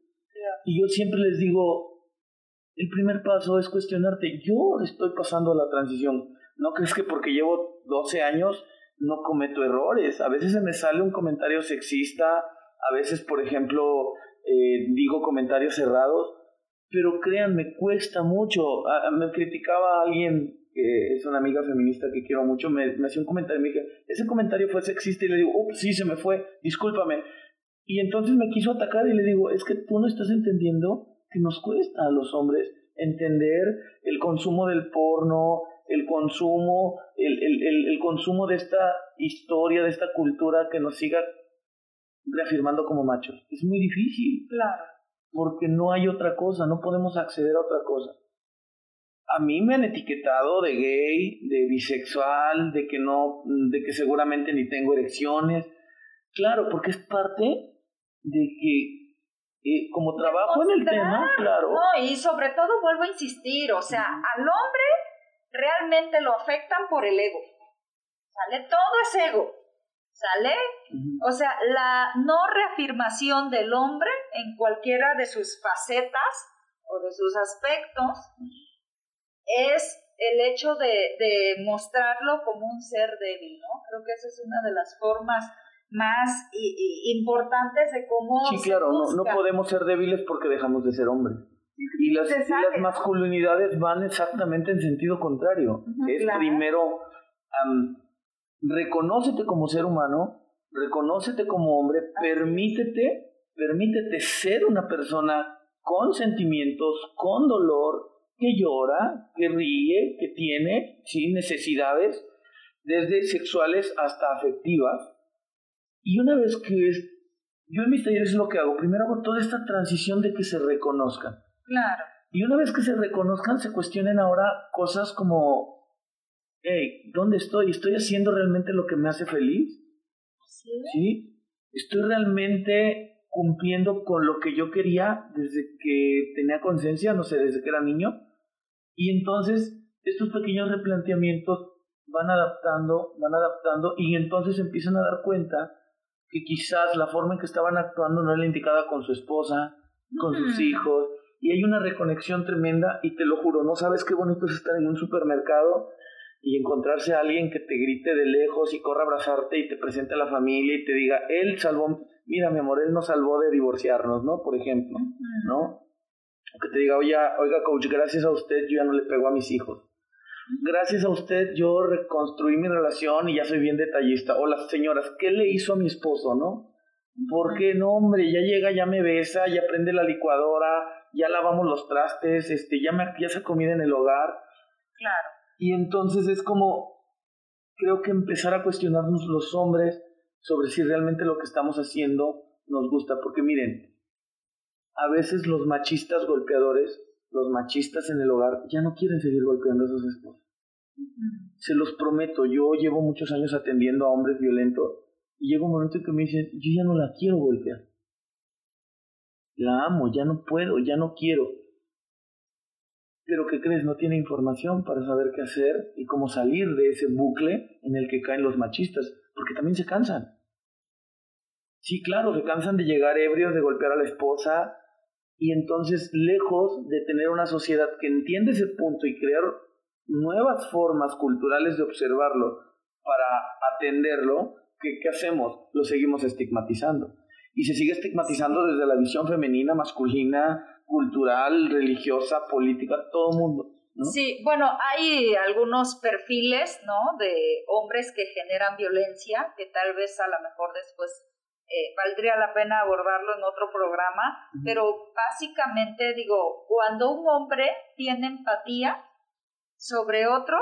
C: Y yo siempre les digo, el primer paso es cuestionarte. Yo estoy pasando la transición. ¿No crees que porque llevo 12 años no cometo errores? A veces se me sale un comentario sexista, a veces, por ejemplo, eh, digo comentarios cerrados, pero créanme, cuesta mucho. me criticaba alguien que es una amiga feminista que quiero mucho, me, hacía un comentario, me dije, ese comentario fue sexista y le digo, ups, sí, se me fue, discúlpame. Y entonces me quiso atacar y le digo, es que tú no estás entendiendo que nos cuesta a los hombres entender el consumo del porno, el consumo, el, el, el, consumo de esta historia, de esta cultura que nos siga reafirmando como machos. Es muy difícil.
A: Claro.
C: Porque no hay otra cosa, no podemos acceder a otra cosa. A mí me han etiquetado de gay, de bisexual, de que no, de que seguramente ni tengo erecciones. Claro, porque es parte de que eh, como trabajo en el tema, claro.
A: No, y sobre todo vuelvo a insistir, o sea, al hombre realmente lo afectan por el ego. ¿Sale? Todo es ego. ¿Sale? O sea, la no reafirmación del hombre en cualquiera de sus facetas o de sus aspectos es el hecho de, de mostrarlo como un ser débil, ¿no? Creo que esa es una de las formas más importantes de cómo...
C: Sí, claro, no, no, podemos ser débiles porque dejamos de ser hombres. Y las, las masculinidades van exactamente en sentido contrario. es primero, reconócete como ser humano, reconócete como hombre, permítete, permítete ser una persona con sentimientos, con dolor, que llora, que ríe, que tiene ¿sí? necesidades, desde sexuales hasta afectivas, y una vez que es, yo en mis talleres lo que hago, primero hago toda esta transición de que se reconozcan.
A: Claro.
C: Y una vez que se reconozcan, se cuestionen ahora cosas como, hey, ¿dónde estoy? ¿Estoy haciendo realmente lo que me hace feliz?
A: Sí.
C: ¿Sí? ¿Estoy realmente cumpliendo con lo que yo quería desde que tenía conciencia, no sé, desde que era niño? Y entonces estos pequeños replanteamientos van adaptando, van adaptando y entonces empiezan a dar cuenta que quizás la forma en que estaban actuando no era la indicada con su esposa, con sus hijos, y hay una reconexión tremenda y te lo juro, no sabes qué bonito es estar en un supermercado y encontrarse a alguien que te grite de lejos y corra a abrazarte y te presente a la familia y te diga, él salvó, mira mi amor, él nos salvó de divorciarnos, ¿no? Por ejemplo, ¿no? O que te diga, oye, oiga coach, gracias a usted yo ya no le pego a mis hijos gracias a usted yo reconstruí mi relación y ya soy bien detallista. O las señoras, ¿qué le hizo a mi esposo, no? Porque no, hombre, ya llega, ya me besa, ya prende la licuadora, ya lavamos los trastes, este, ya me ya hace comida en el hogar.
A: Claro.
C: Y entonces es como, creo que empezar a cuestionarnos los hombres sobre si realmente lo que estamos haciendo nos gusta. Porque miren, a veces los machistas golpeadores los machistas en el hogar ya no quieren seguir golpeando a sus esposos. Se los prometo, yo llevo muchos años atendiendo a hombres violentos y llega un momento en que me dicen, yo ya no la quiero golpear. La amo, ya no puedo, ya no quiero. Pero ¿qué crees? No tiene información para saber qué hacer y cómo salir de ese bucle en el que caen los machistas, porque también se cansan. Sí, claro, se cansan de llegar ebrios, de golpear a la esposa, y entonces, lejos de tener una sociedad que entiende ese punto y crear nuevas formas culturales de observarlo para atenderlo, ¿qué, ¿qué hacemos? Lo seguimos estigmatizando. Y se sigue estigmatizando desde la visión femenina, masculina, cultural, religiosa, política, todo el mundo. ¿no?
A: Sí, bueno, hay algunos perfiles, ¿no? De hombres que generan violencia, que tal vez a lo mejor después eh, valdría la pena abordarlo en otro programa, pero básicamente digo, cuando un hombre tiene empatía sobre otro,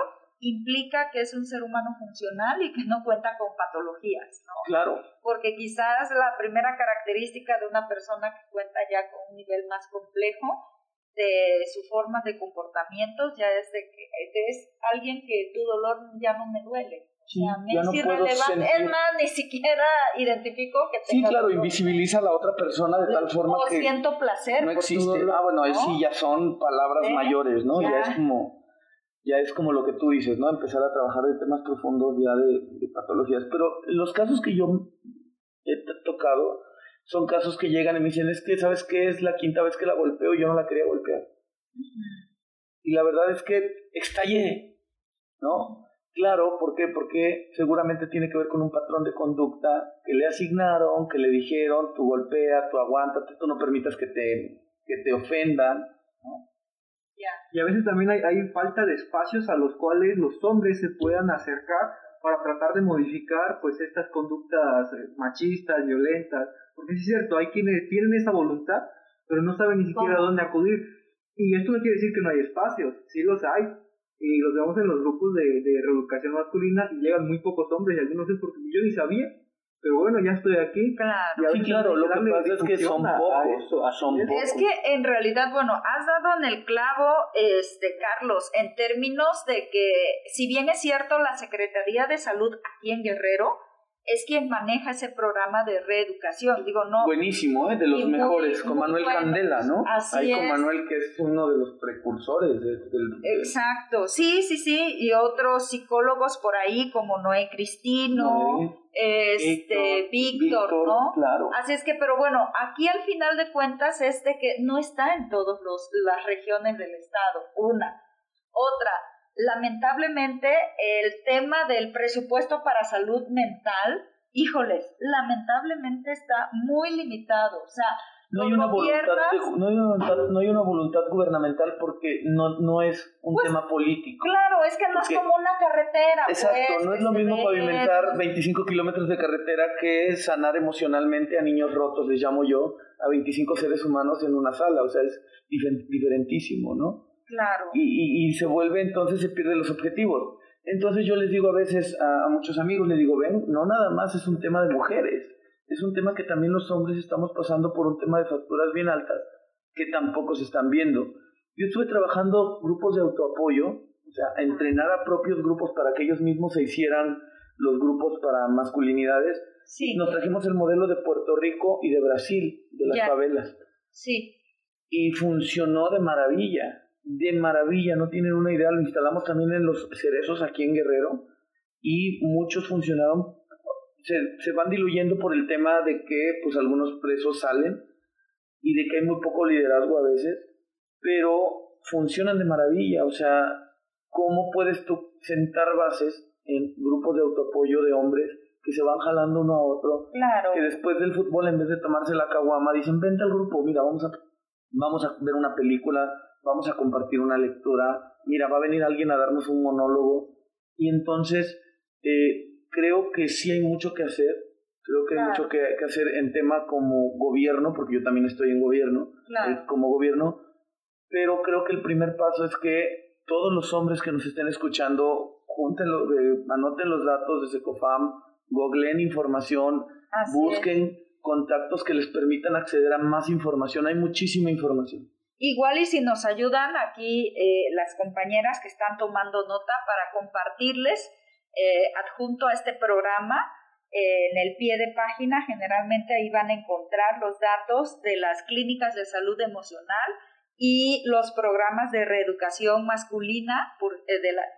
A: implica que es un ser humano funcional y que no cuenta con patologías, ¿no?
C: Claro.
A: Porque quizás la primera característica de una persona que cuenta ya con un nivel más complejo de su forma de comportamiento ya es de que es alguien que tu dolor ya no me duele.
C: Sí, ya no puedo sentir...
A: Es más, ni siquiera identifico que
C: tenga Sí, claro, invisibiliza a la otra persona de tal forma
A: o
C: que...
A: siento placer
C: No existe. ah, bueno, sí, ya son palabras mayores, ¿no? Ya. es como... Ya es como lo que tú dices, ¿no? Empezar a trabajar de temas profundos ya de, patologías. Pero los casos que yo he tocado son casos que llegan y me dicen, es que, ¿sabes qué? Es la quinta vez que la golpeo y yo no la quería golpear. Y la verdad es que estallé, ¿no? Claro, ¿por qué? Porque seguramente tiene que ver con un patrón de conducta que le asignaron, que le dijeron, tú golpea, tú aguántate, tú no permitas que te, que te ofendan. ¿no?
D: Y a veces también hay, hay falta de espacios a los cuales los hombres se puedan acercar para tratar de modificar pues estas conductas eh, machistas, violentas, porque es cierto, hay quienes tienen esa voluntad, pero no saben ni siquiera a dónde acudir. Y esto no quiere decir que no hay espacios, sí los hay, y los vemos en los grupos de, de reeducación masculina y llegan muy pocos hombres, y algunos es porque yo ni sabía, pero bueno, ya estoy aquí.
A: Claro.
C: Sí, claro, lo que pasa es que son pocos, son pocos.
A: Es que en realidad, bueno, has dado en el clavo, este, Carlos, en términos de que, si bien es cierto, la Secretaría de Salud aquí en Guerrero es quien maneja ese programa de reeducación. Digo, no.
C: Buenísimo, ¿eh? de los mejores, con Manuel Candela, ¿no?
A: Así
C: Ahí
A: es.
C: con Manuel, que es uno de los precursores de- del.
A: Exacto, sí, sí, sí, y otros psicólogos por ahí como Noé Cristino,
C: Noé,
A: este, Víctor, ¿no?
C: Claro.
A: Así es que, pero bueno, aquí al final de cuentas es de que no está en todas las regiones del estado, una. Otra, lamentablemente el tema del presupuesto para salud mental, híjoles, lamentablemente está muy limitado. O sea,
C: No hay, una voluntad no, hay una voluntad, no hay una voluntad gubernamental porque no, no es un
A: Pues,
C: tema político.
A: Claro, es que no
C: Porque-
A: es como una carretera.
C: Exacto,
A: pues,
C: no es lo mismo pavimentar
A: ¿no?
C: 25 kilómetros de carretera que sanar emocionalmente a niños rotos, les llamo yo, a 25 seres humanos en una sala, o sea, es difer- diferentísimo, ¿no?
A: Claro.
C: Y, y, y se vuelve entonces, se pierden los objetivos. Entonces yo les digo a veces a, a muchos amigos, les digo, ven, no nada más es un tema de mujeres, es un tema que también los hombres estamos pasando por un tema de facturas bien altas que tampoco se están viendo. Yo estuve trabajando grupos de autoapoyo, o sea, entrenar a propios grupos para que ellos mismos se hicieran los grupos para masculinidades.
A: Sí,
C: Nos trajimos el modelo de Puerto Rico y de Brasil, de las
A: Ya.
C: favelas
A: sí.
C: y funcionó de maravilla, de maravilla, no tienen una idea, lo instalamos también en los cerezos aquí en Guerrero y muchos funcionaron, se, se van diluyendo por el tema de que pues algunos presos salen y de que hay muy poco liderazgo a veces, pero funcionan de maravilla, o sea, ¿cómo puedes tú sentar bases en grupos de autoapoyo de hombres que se van jalando uno a otro
A: Claro.
C: que después del fútbol, en vez de tomarse la caguama, dicen, vente al grupo, mira, vamos a, vamos a ver una película, vamos a compartir una lectura, mira, va a venir alguien a darnos un monólogo. Y entonces, eh, creo que sí hay mucho que hacer, creo que hay mucho que, que hacer en tema como gobierno, porque yo también estoy en gobierno,
A: Claro.
C: eh, como gobierno, pero creo que el primer paso es que todos los hombres que nos estén escuchando, júntenlo, eh, anoten los datos de Secofam, googleen información,
A: Así
C: busquen contactos que les permitan acceder a más información. Hay muchísima información.
A: Igual y si nos ayudan aquí eh, las compañeras que están tomando nota para compartirles eh, adjunto a este programa eh, en el pie de página, generalmente ahí van a encontrar los datos de las clínicas de salud emocional y los programas de reeducación masculina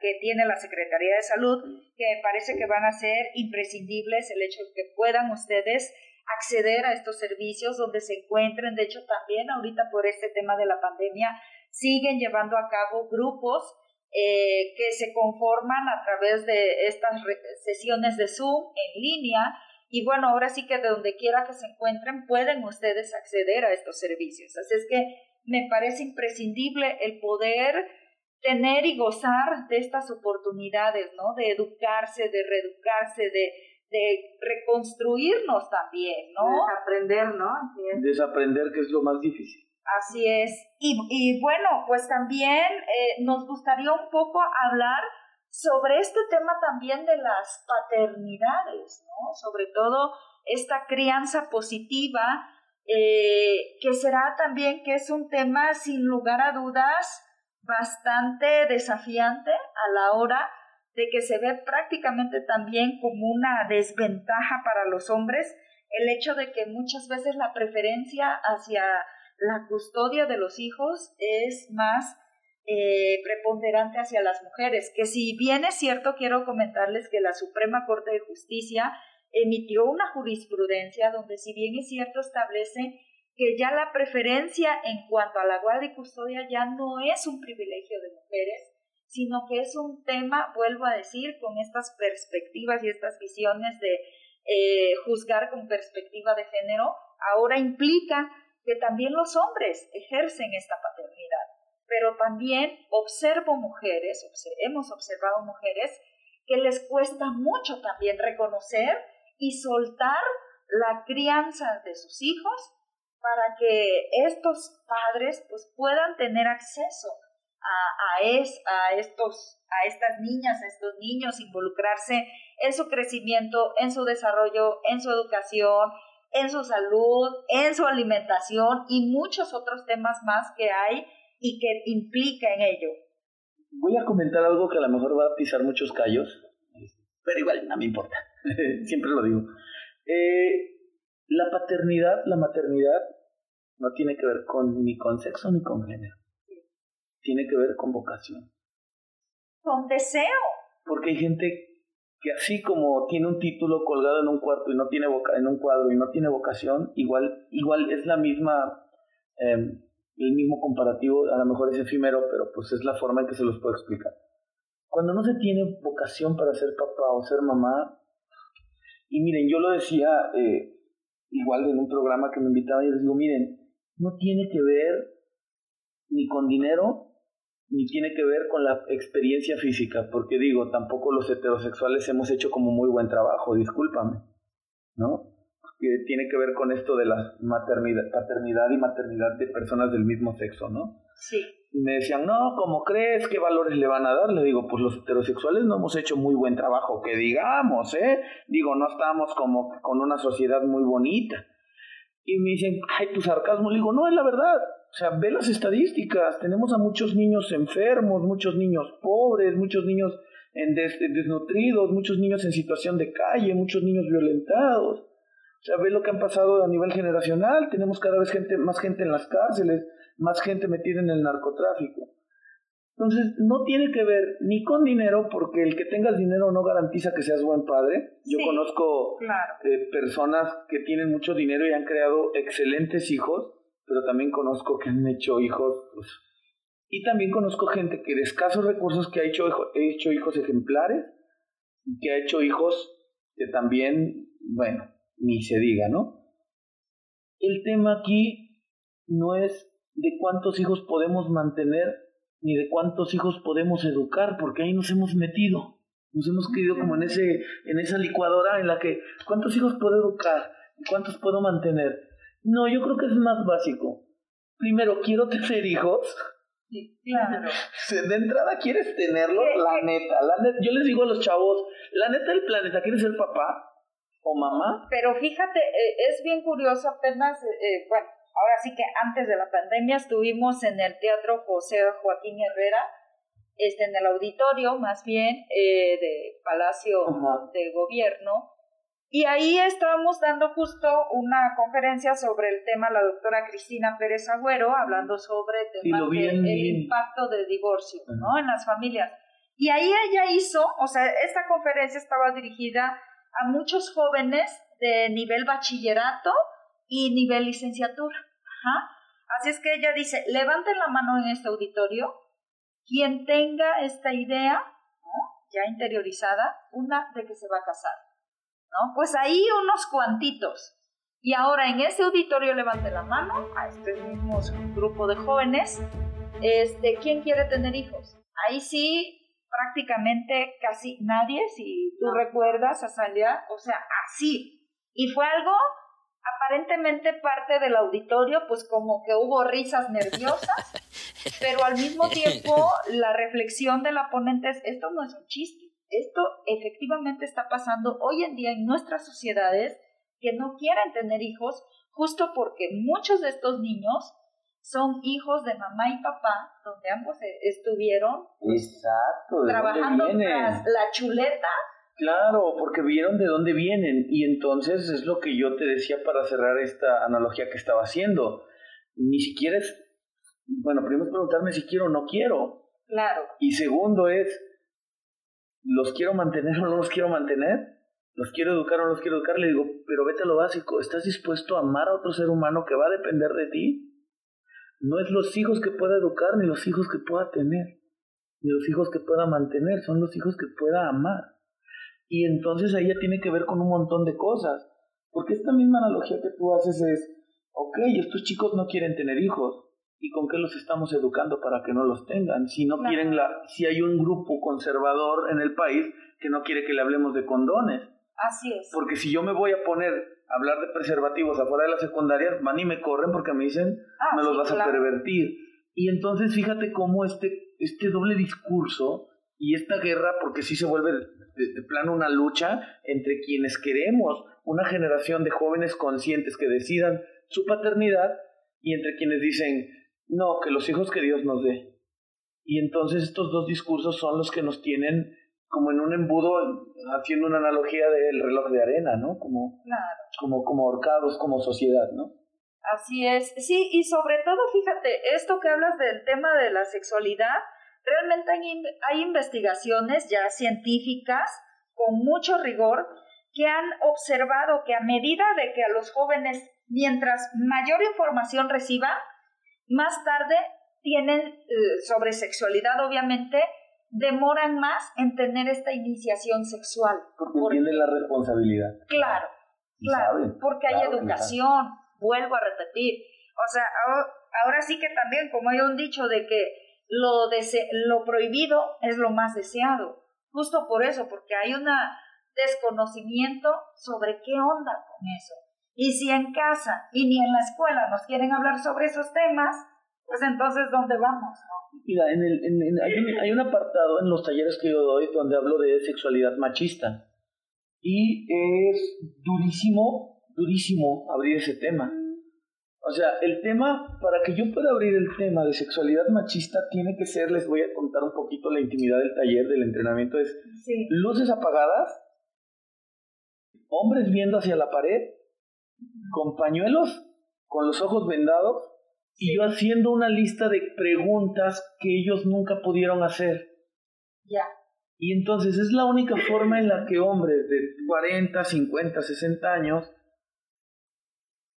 A: que tiene la Secretaría de Salud, que me parece que van a ser imprescindibles el hecho de que puedan ustedes acceder a estos servicios donde se encuentren. De hecho, también ahorita por este tema de la pandemia siguen llevando a cabo grupos eh, que se conforman a través de estas sesiones de Zoom en línea. Y bueno, ahora sí que de donde quiera que se encuentren pueden ustedes acceder a estos servicios. Así es que me parece imprescindible el poder tener y gozar de estas oportunidades, ¿no? De educarse, de reeducarse, de, de reconstruirnos también, ¿no?
B: Desaprender, ¿no? Así es.
C: Desaprender, que es lo más difícil.
A: Así es. Y, y bueno, pues también eh, nos gustaría un poco hablar sobre este tema también de las paternidades, ¿no? Sobre todo esta crianza positiva, eh, que será también que es un tema sin lugar a dudas bastante desafiante a la hora de que se ve prácticamente también como una desventaja para los hombres el hecho de que muchas veces la preferencia hacia la custodia de los hijos es más eh, preponderante hacia las mujeres, que si bien es cierto, quiero comentarles que la Suprema Corte de Justicia emitió una jurisprudencia donde si bien es cierto establece que ya la preferencia en cuanto a la guardia y custodia ya no es un privilegio de mujeres, sino que es un tema, vuelvo a decir, con estas perspectivas y estas visiones de eh, juzgar con perspectiva de género, ahora implica que también los hombres ejercen esta paternidad. pero también observo mujeres, hemos observado mujeres que les cuesta mucho también reconocer y soltar la crianza de sus hijos para que estos padres pues puedan tener acceso a, es, a, estos, a estas niñas, a estos niños, involucrarse en su crecimiento, en su desarrollo, en su educación, en su salud, en su alimentación y muchos otros temas más que hay y que implica en ello.
C: Voy a comentar algo que a lo mejor va a pisar muchos callos, pero igual no me importa, siempre lo digo. Eh, la paternidad, la maternidad, no tiene que ver con ni con sexo ni con género. Tiene que ver con vocación.
A: Con deseo.
C: Porque hay gente que así como tiene un título colgado en un cuarto y no tiene voca en un cuadro y no tiene vocación, igual, igual es la misma, em, el mismo comparativo, a lo mejor es efímero, pero pues es la forma en que se los puedo explicar. Cuando no se tiene vocación para ser papá o ser mamá, y miren, yo lo decía eh, igual en un programa que me invitaba y les digo, miren, no tiene que ver ni con dinero ni tiene que ver con la experiencia física, porque digo, tampoco los heterosexuales hemos hecho como muy buen trabajo, discúlpame, ¿no? Que tiene que ver con esto de la maternidad, paternidad y maternidad de personas del mismo sexo, ¿no?
A: Sí.
C: Y me decían, no, ¿cómo crees? ¿Qué valores le van a dar? Le digo, pues los heterosexuales no hemos hecho muy buen trabajo, que digamos, ¿eh? Digo, no estamos como con una sociedad muy bonita. Y me dicen, ay, tu sarcasmo. Le digo, no, es la verdad. O sea, ve las estadísticas. Tenemos a muchos niños enfermos, muchos niños pobres, muchos niños en desnutridos, muchos niños en situación de calle, muchos niños violentados. O sea, ve lo que han pasado a nivel generacional. Tenemos cada vez gente, más gente en las cárceles, más gente metida en el narcotráfico. Entonces, no tiene que ver ni con dinero, porque el que tengas dinero no garantiza que seas buen padre. Yo conozco eh, personas que tienen mucho dinero y han creado excelentes hijos, pero también conozco que han hecho hijos, pues, y también conozco gente que de escasos recursos que ha hecho, hecho hijos ejemplares, que ha hecho hijos que también, bueno, ni se diga, ¿no? El tema aquí no es de cuántos hijos podemos mantener, ni de cuántos hijos podemos educar, porque ahí nos hemos metido. Nos hemos quedado como en, ese, en esa licuadora en la que, ¿cuántos hijos puedo educar? ¿Cuántos puedo mantener? No, yo creo que es más básico. Primero, quiero tener hijos.
A: Sí, claro.
C: De entrada, ¿quieres tenerlos? La neta, la neta. Yo les digo a los chavos, la neta del planeta, ¿quieres ser papá o mamá?
A: Pero fíjate, eh, es bien curioso, apenas, eh, eh, bueno, ahora sí que antes de la pandemia estuvimos en el Teatro José Joaquín Herrera, este, en el auditorio más bien de Palacio de Gobierno, y ahí estábamos dando justo una conferencia sobre el tema, la doctora Cristina Pérez Agüero, hablando sobre el, impacto del divorcio ¿no? en las familias. Y ahí ella hizo, o sea, esta conferencia estaba dirigida a muchos jóvenes de nivel bachillerato y nivel licenciatura. Así es que ella dice, levanten la mano en este auditorio quien tenga esta idea ya interiorizada, una de que se va a casar ¿no? Pues ahí unos cuantitos. Y ahora en ese auditorio levante la mano a este mismo grupo de jóvenes. Este, ¿quién quiere tener hijos? Ahí sí, prácticamente casi nadie, si tú recuerdas, Azalia, o sea, así. Y fue algo aparentemente parte del auditorio, pues como que hubo risas nerviosas, pero al mismo tiempo la reflexión de la ponente es, esto no es un chiste esto efectivamente está pasando hoy en día en nuestras sociedades que no quieren tener hijos justo porque muchos de estos niños son hijos de mamá y papá, donde ambos e-, estuvieron
C: pues,
A: trabajando tras la chuleta.
C: Claro, porque vieron de dónde vienen y entonces es lo que yo te decía para cerrar esta analogía que estaba haciendo. Ni siquiera es, bueno, primero es preguntarme si quiero o no quiero.
A: Claro.
C: Y segundo es, ¿los quiero mantener o no los quiero mantener? ¿Los quiero educar o no los quiero educar? Le digo, pero vete a lo básico, ¿estás dispuesto a amar a otro ser humano que va a depender de ti? No es los hijos que pueda educar ni los hijos que pueda tener, ni los hijos que pueda mantener, son los hijos que pueda amar. Y entonces ahí ya tiene que ver con un montón de cosas, porque esta misma analogía que tú haces es, ok, estos chicos no quieren tener hijos, y con qué los estamos educando para que no los tengan. Si no quieren la, si hay un grupo conservador en el país que no quiere que le hablemos de condones.
A: Así es.
C: Porque si yo me voy a poner a hablar de preservativos afuera de las secundarias, van y me corren porque me dicen, ah, me los vas a pervertir. Y entonces fíjate cómo este, este doble discurso y esta guerra, porque sí se vuelve de plano una lucha entre quienes queremos una generación de jóvenes conscientes que decidan su paternidad y entre quienes dicen, no, que los hijos que Dios nos dé. Y entonces estos dos discursos son los que nos tienen como en un embudo, haciendo una analogía del reloj de arena, ¿no? Como, como, como ahorcados, como sociedad, ¿no?
A: Así es, sí, y sobre todo, fíjate, esto que hablas del tema de la sexualidad, realmente hay, hay investigaciones ya científicas con mucho rigor que han observado que a medida de que a los jóvenes, mientras mayor información reciba, más tarde tienen eh, sobre sexualidad, obviamente, demoran más en tener esta iniciación sexual.
C: Porque, tienen la responsabilidad.
A: Claro, claro, porque hay educación, vuelvo a repetir. O sea, ahora, sí que también, como hay un dicho de que lo, lo prohibido es lo más deseado. Justo por eso, porque hay un desconocimiento sobre qué onda con eso. Y si en casa y ni en la escuela nos quieren hablar sobre esos temas, pues entonces, ¿dónde vamos?
C: Mira, en el, en, hay, un, hay, un, apartado en los talleres que yo doy donde hablo de sexualidad machista. Y es durísimo, durísimo abrir ese tema. O sea, el tema, para que yo pueda abrir el tema de sexualidad machista, tiene que ser, les voy a contar un poquito la intimidad del taller, del entrenamiento, es luces apagadas, hombres viendo hacia la pared, con pañuelos, con los ojos vendados, y yo haciendo una lista de preguntas que ellos nunca pudieron hacer.
A: Ya.
C: Y entonces es la única forma en la que hombres de 40, 50, 60 años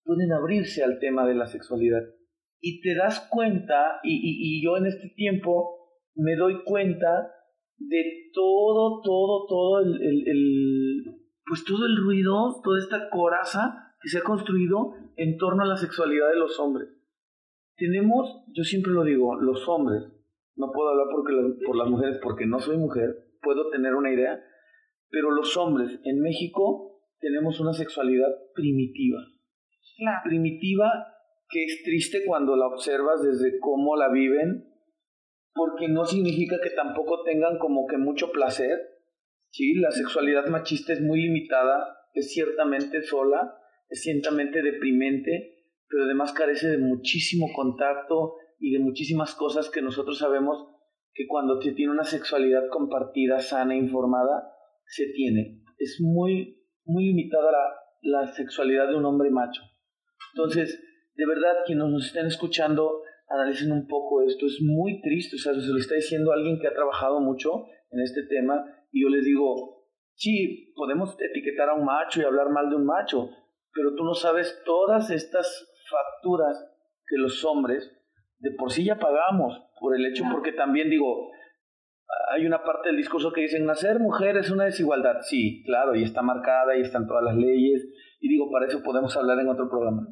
C: pueden abrirse al tema de la sexualidad. Y te das cuenta, y, y, yo en este tiempo me doy cuenta de todo, todo, todo el, el, el, pues todo el ruido, toda esta coraza que se ha construido en torno a la sexualidad de los hombres. Tenemos, yo siempre lo digo, los hombres, no puedo hablar porque, por las mujeres porque no soy mujer, puedo tener una idea, pero los hombres en México tenemos una sexualidad primitiva. Primitiva que es triste cuando la observas desde cómo la viven, porque no significa que tampoco tengan como que mucho placer. Sí, la sexualidad machista es muy limitada, es ciertamente sola, es ciertamente deprimente, pero además carece de muchísimo contacto y de muchísimas cosas que nosotros sabemos que cuando se tiene una sexualidad compartida, sana, informada, se tiene. Es muy, muy limitada la, la sexualidad de un hombre macho. Entonces, de verdad, quienes nos estén escuchando, analicen un poco esto. Es muy triste, o sea, se lo está diciendo alguien que ha trabajado mucho en este tema y yo les digo, sí, podemos etiquetar a un macho y hablar mal de un macho, pero tú no sabes todas estas facturas que los hombres de por sí ya pagamos por el hecho, porque también digo, hay una parte del discurso que dicen, nacer mujer es una desigualdad. Sí, claro, y está marcada y están todas las leyes, y digo, para eso podemos hablar en otro programa.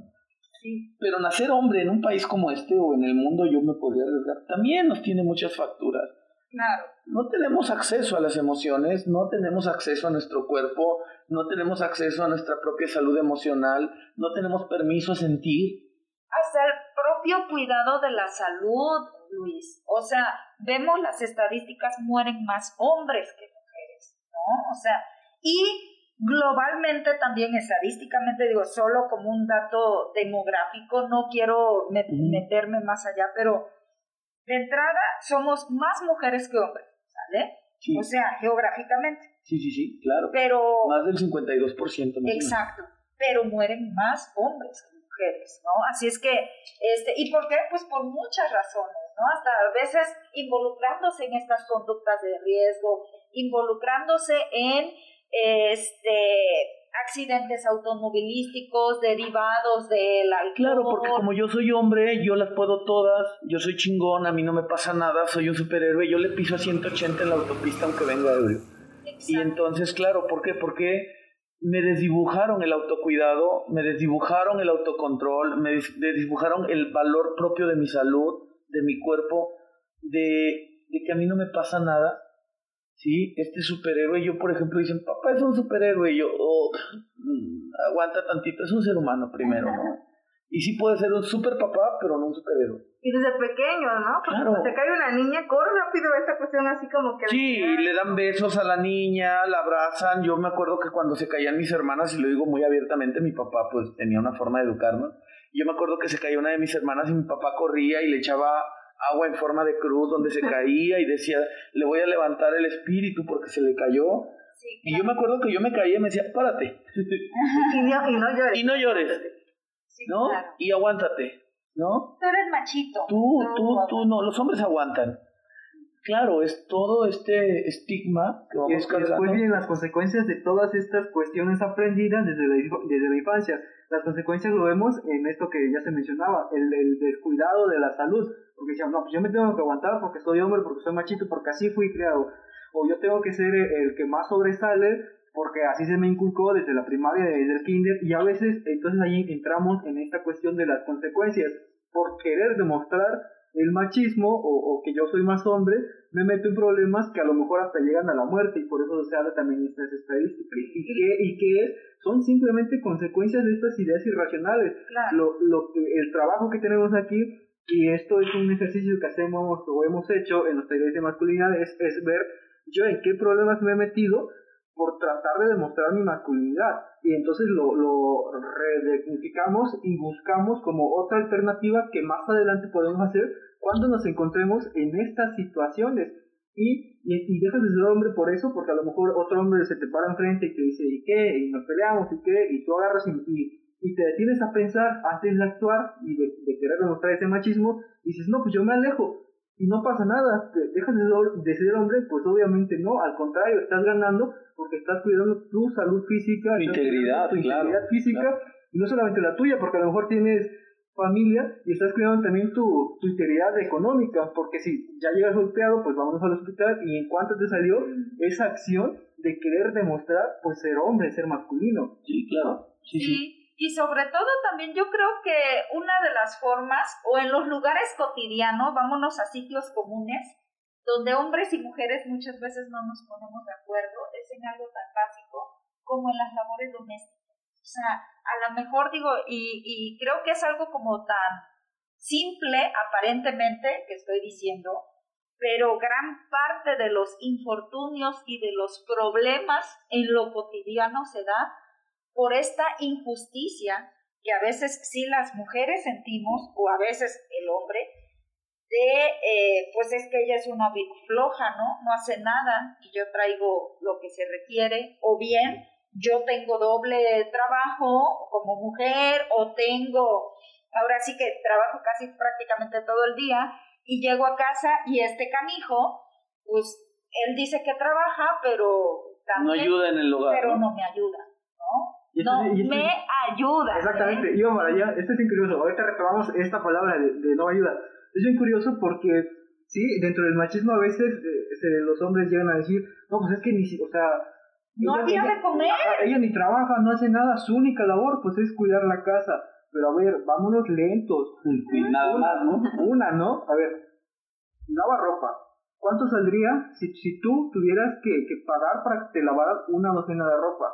C: Sí. Pero nacer hombre en un país como este o en el mundo, yo me podría arriesgar, también nos tiene muchas facturas.
A: Claro.
C: No tenemos acceso a las emociones, no tenemos acceso a nuestro cuerpo, no tenemos acceso a nuestra propia salud emocional, no tenemos permiso a sentir.
A: Hasta el propio cuidado de la salud, Luis. O sea, vemos las estadísticas, mueren más hombres que mujeres, ¿no? O sea, y globalmente también estadísticamente, digo, solo como un dato demográfico, no quiero meterme más allá, pero de entrada somos más mujeres que hombres, ¿sale? O sea, geográficamente.
C: Sí, sí, sí, claro.
A: Pero...
C: Más del 52%. Más
A: exacto. Pero mueren más hombres que mujeres, ¿no? Así es que, este, ¿y por qué? Pues por muchas razones, ¿no? Hasta a veces involucrándose en estas conductas de riesgo, involucrándose en, este, accidentes automovilísticos derivados del alcohol.
C: Claro, porque como yo soy hombre, yo las puedo todas, yo soy chingón, a mí no me pasa nada, soy un superhéroe, yo le piso a 180 en la autopista aunque venga ebrio. Y entonces, claro, ¿por qué? Porque me desdibujaron el autocuidado, me desdibujaron el autocontrol, me desdibujaron el valor propio de mi salud, de mi cuerpo, de, de que a mí no me pasa nada. Sí, este superhéroe, yo por ejemplo dicen, papá es un superhéroe, y yo, oh, mm, aguanta tantito, es un ser humano primero, ¿no? Y sí puede ser un super papá, pero no un superhéroe.
B: Y desde pequeño, ¿no? Porque
C: Claro.
B: se cae una niña, corre rápido esta cuestión así como que...
C: Sí, le dan besos a la niña, la abrazan. Yo me acuerdo que cuando se caían mis hermanas, y lo digo muy abiertamente, mi papá pues tenía una forma de educarnos. Yo me acuerdo que se caía una de mis hermanas y mi papá corría y le echaba agua en forma de cruz donde se caía y decía, le voy a levantar el espíritu porque se le cayó.
A: Sí,
C: Y yo me acuerdo que yo me caía y me decía, párate
B: Y no, y no llores.
C: y no llores,
A: sí,
C: ¿no?
A: claro.
C: Y aguántate, ¿no?
A: Tú eres machito.
C: Tú, tú, tú, no, los hombres aguantan. Claro, es todo este estigma que vamos
D: es que después vienen las consecuencias de todas estas cuestiones aprendidas desde la, desde la infancia. Las consecuencias lo vemos en esto que ya se mencionaba, el, el descuidado de la salud. Porque decían, no, pues yo me tengo que aguantar porque soy hombre, porque soy machito, porque así fui criado. O yo tengo que ser el, el que más sobresale porque así se me inculcó desde la primaria, desde el kinder. Y a veces, entonces ahí entramos en esta cuestión de las consecuencias. Por querer demostrar el machismo o, o que yo soy más hombre, me meto en problemas que a lo mejor hasta llegan a la muerte y por eso se habla también de estas estadísticas. ¿Y qué, y qué es? Son simplemente consecuencias de estas ideas irracionales.
A: Claro.
D: Lo, lo que, el trabajo que tenemos aquí, y esto es un ejercicio que hacemos o hemos hecho en los talleres de masculinidad, es, es ver yo en qué problemas me he metido por tratar de demostrar mi masculinidad. Y entonces lo, lo y buscamos como otra alternativa que más adelante podemos hacer cuando nos encontremos en estas situaciones. Y, y, y dejas de ser hombre por eso, porque a lo mejor otro hombre se te para enfrente y te dice, ¿y qué? Y nos peleamos, ¿y qué? Y tú agarras y, y, y te detienes a pensar antes de actuar y de, de querer demostrar ese machismo, y dices, no, pues yo me alejo y no pasa nada, te dejas de ser, de ser hombre, pues obviamente no, al contrario, estás ganando porque estás cuidando tu salud física,
C: Tu integridad,
D: tu
C: claro,
D: integridad física,
C: claro.
D: y no solamente la tuya, porque a lo mejor tienes familia y estás cuidando también tu, tu integridad económica, porque si ya llegas golpeado, pues vamos al hospital y en cuanto te salió esa acción de querer demostrar, pues ser hombre, ser masculino.
C: Sí, claro. Sí, sí.
A: Sí, y sobre todo también yo creo que una de las formas, o en los lugares cotidianos, vámonos a sitios comunes, donde hombres y mujeres muchas veces no nos ponemos de acuerdo, es en algo tan básico como en las labores domésticas. O sea, a lo mejor digo, y, creo que es algo como tan simple aparentemente que estoy diciendo, pero gran parte de los infortunios y de los problemas en lo cotidiano se da por esta injusticia que a veces sí las mujeres sentimos o a veces el hombre de eh, pues es que ella es una floja, ¿no? No hace nada y yo traigo lo que se requiere o bien yo tengo doble trabajo como mujer o tengo ahora sí que trabajo casi prácticamente todo el día y llego a casa y este canijo pues él dice que trabaja pero
C: No
A: también
C: ayuda en el hogar.
A: pero
C: ¿no?
A: no me ayuda, ¿no?
D: Y esto-
A: No
D: y esto-
A: me ayuda. ¿eh?
D: Exactamente, iba para allá. Esto es bien curioso. Ahorita retomamos esta palabra de, de no ayuda. Es bien curioso porque, sí, dentro del machismo a veces eh, se- los hombres llegan a decir, no, pues es que ni si, o sea.
A: No había de comer.
D: Ella ni trabaja, no hace nada. Su única labor, pues, es cuidar la casa. Pero a ver, vámonos lentos.
C: Y nada más, ¿no?
D: Una, ¿no? A ver, lava ropa. ¿Cuánto saldría si, si tú tuvieras que, que pagar para que te lavaran una docena de ropa?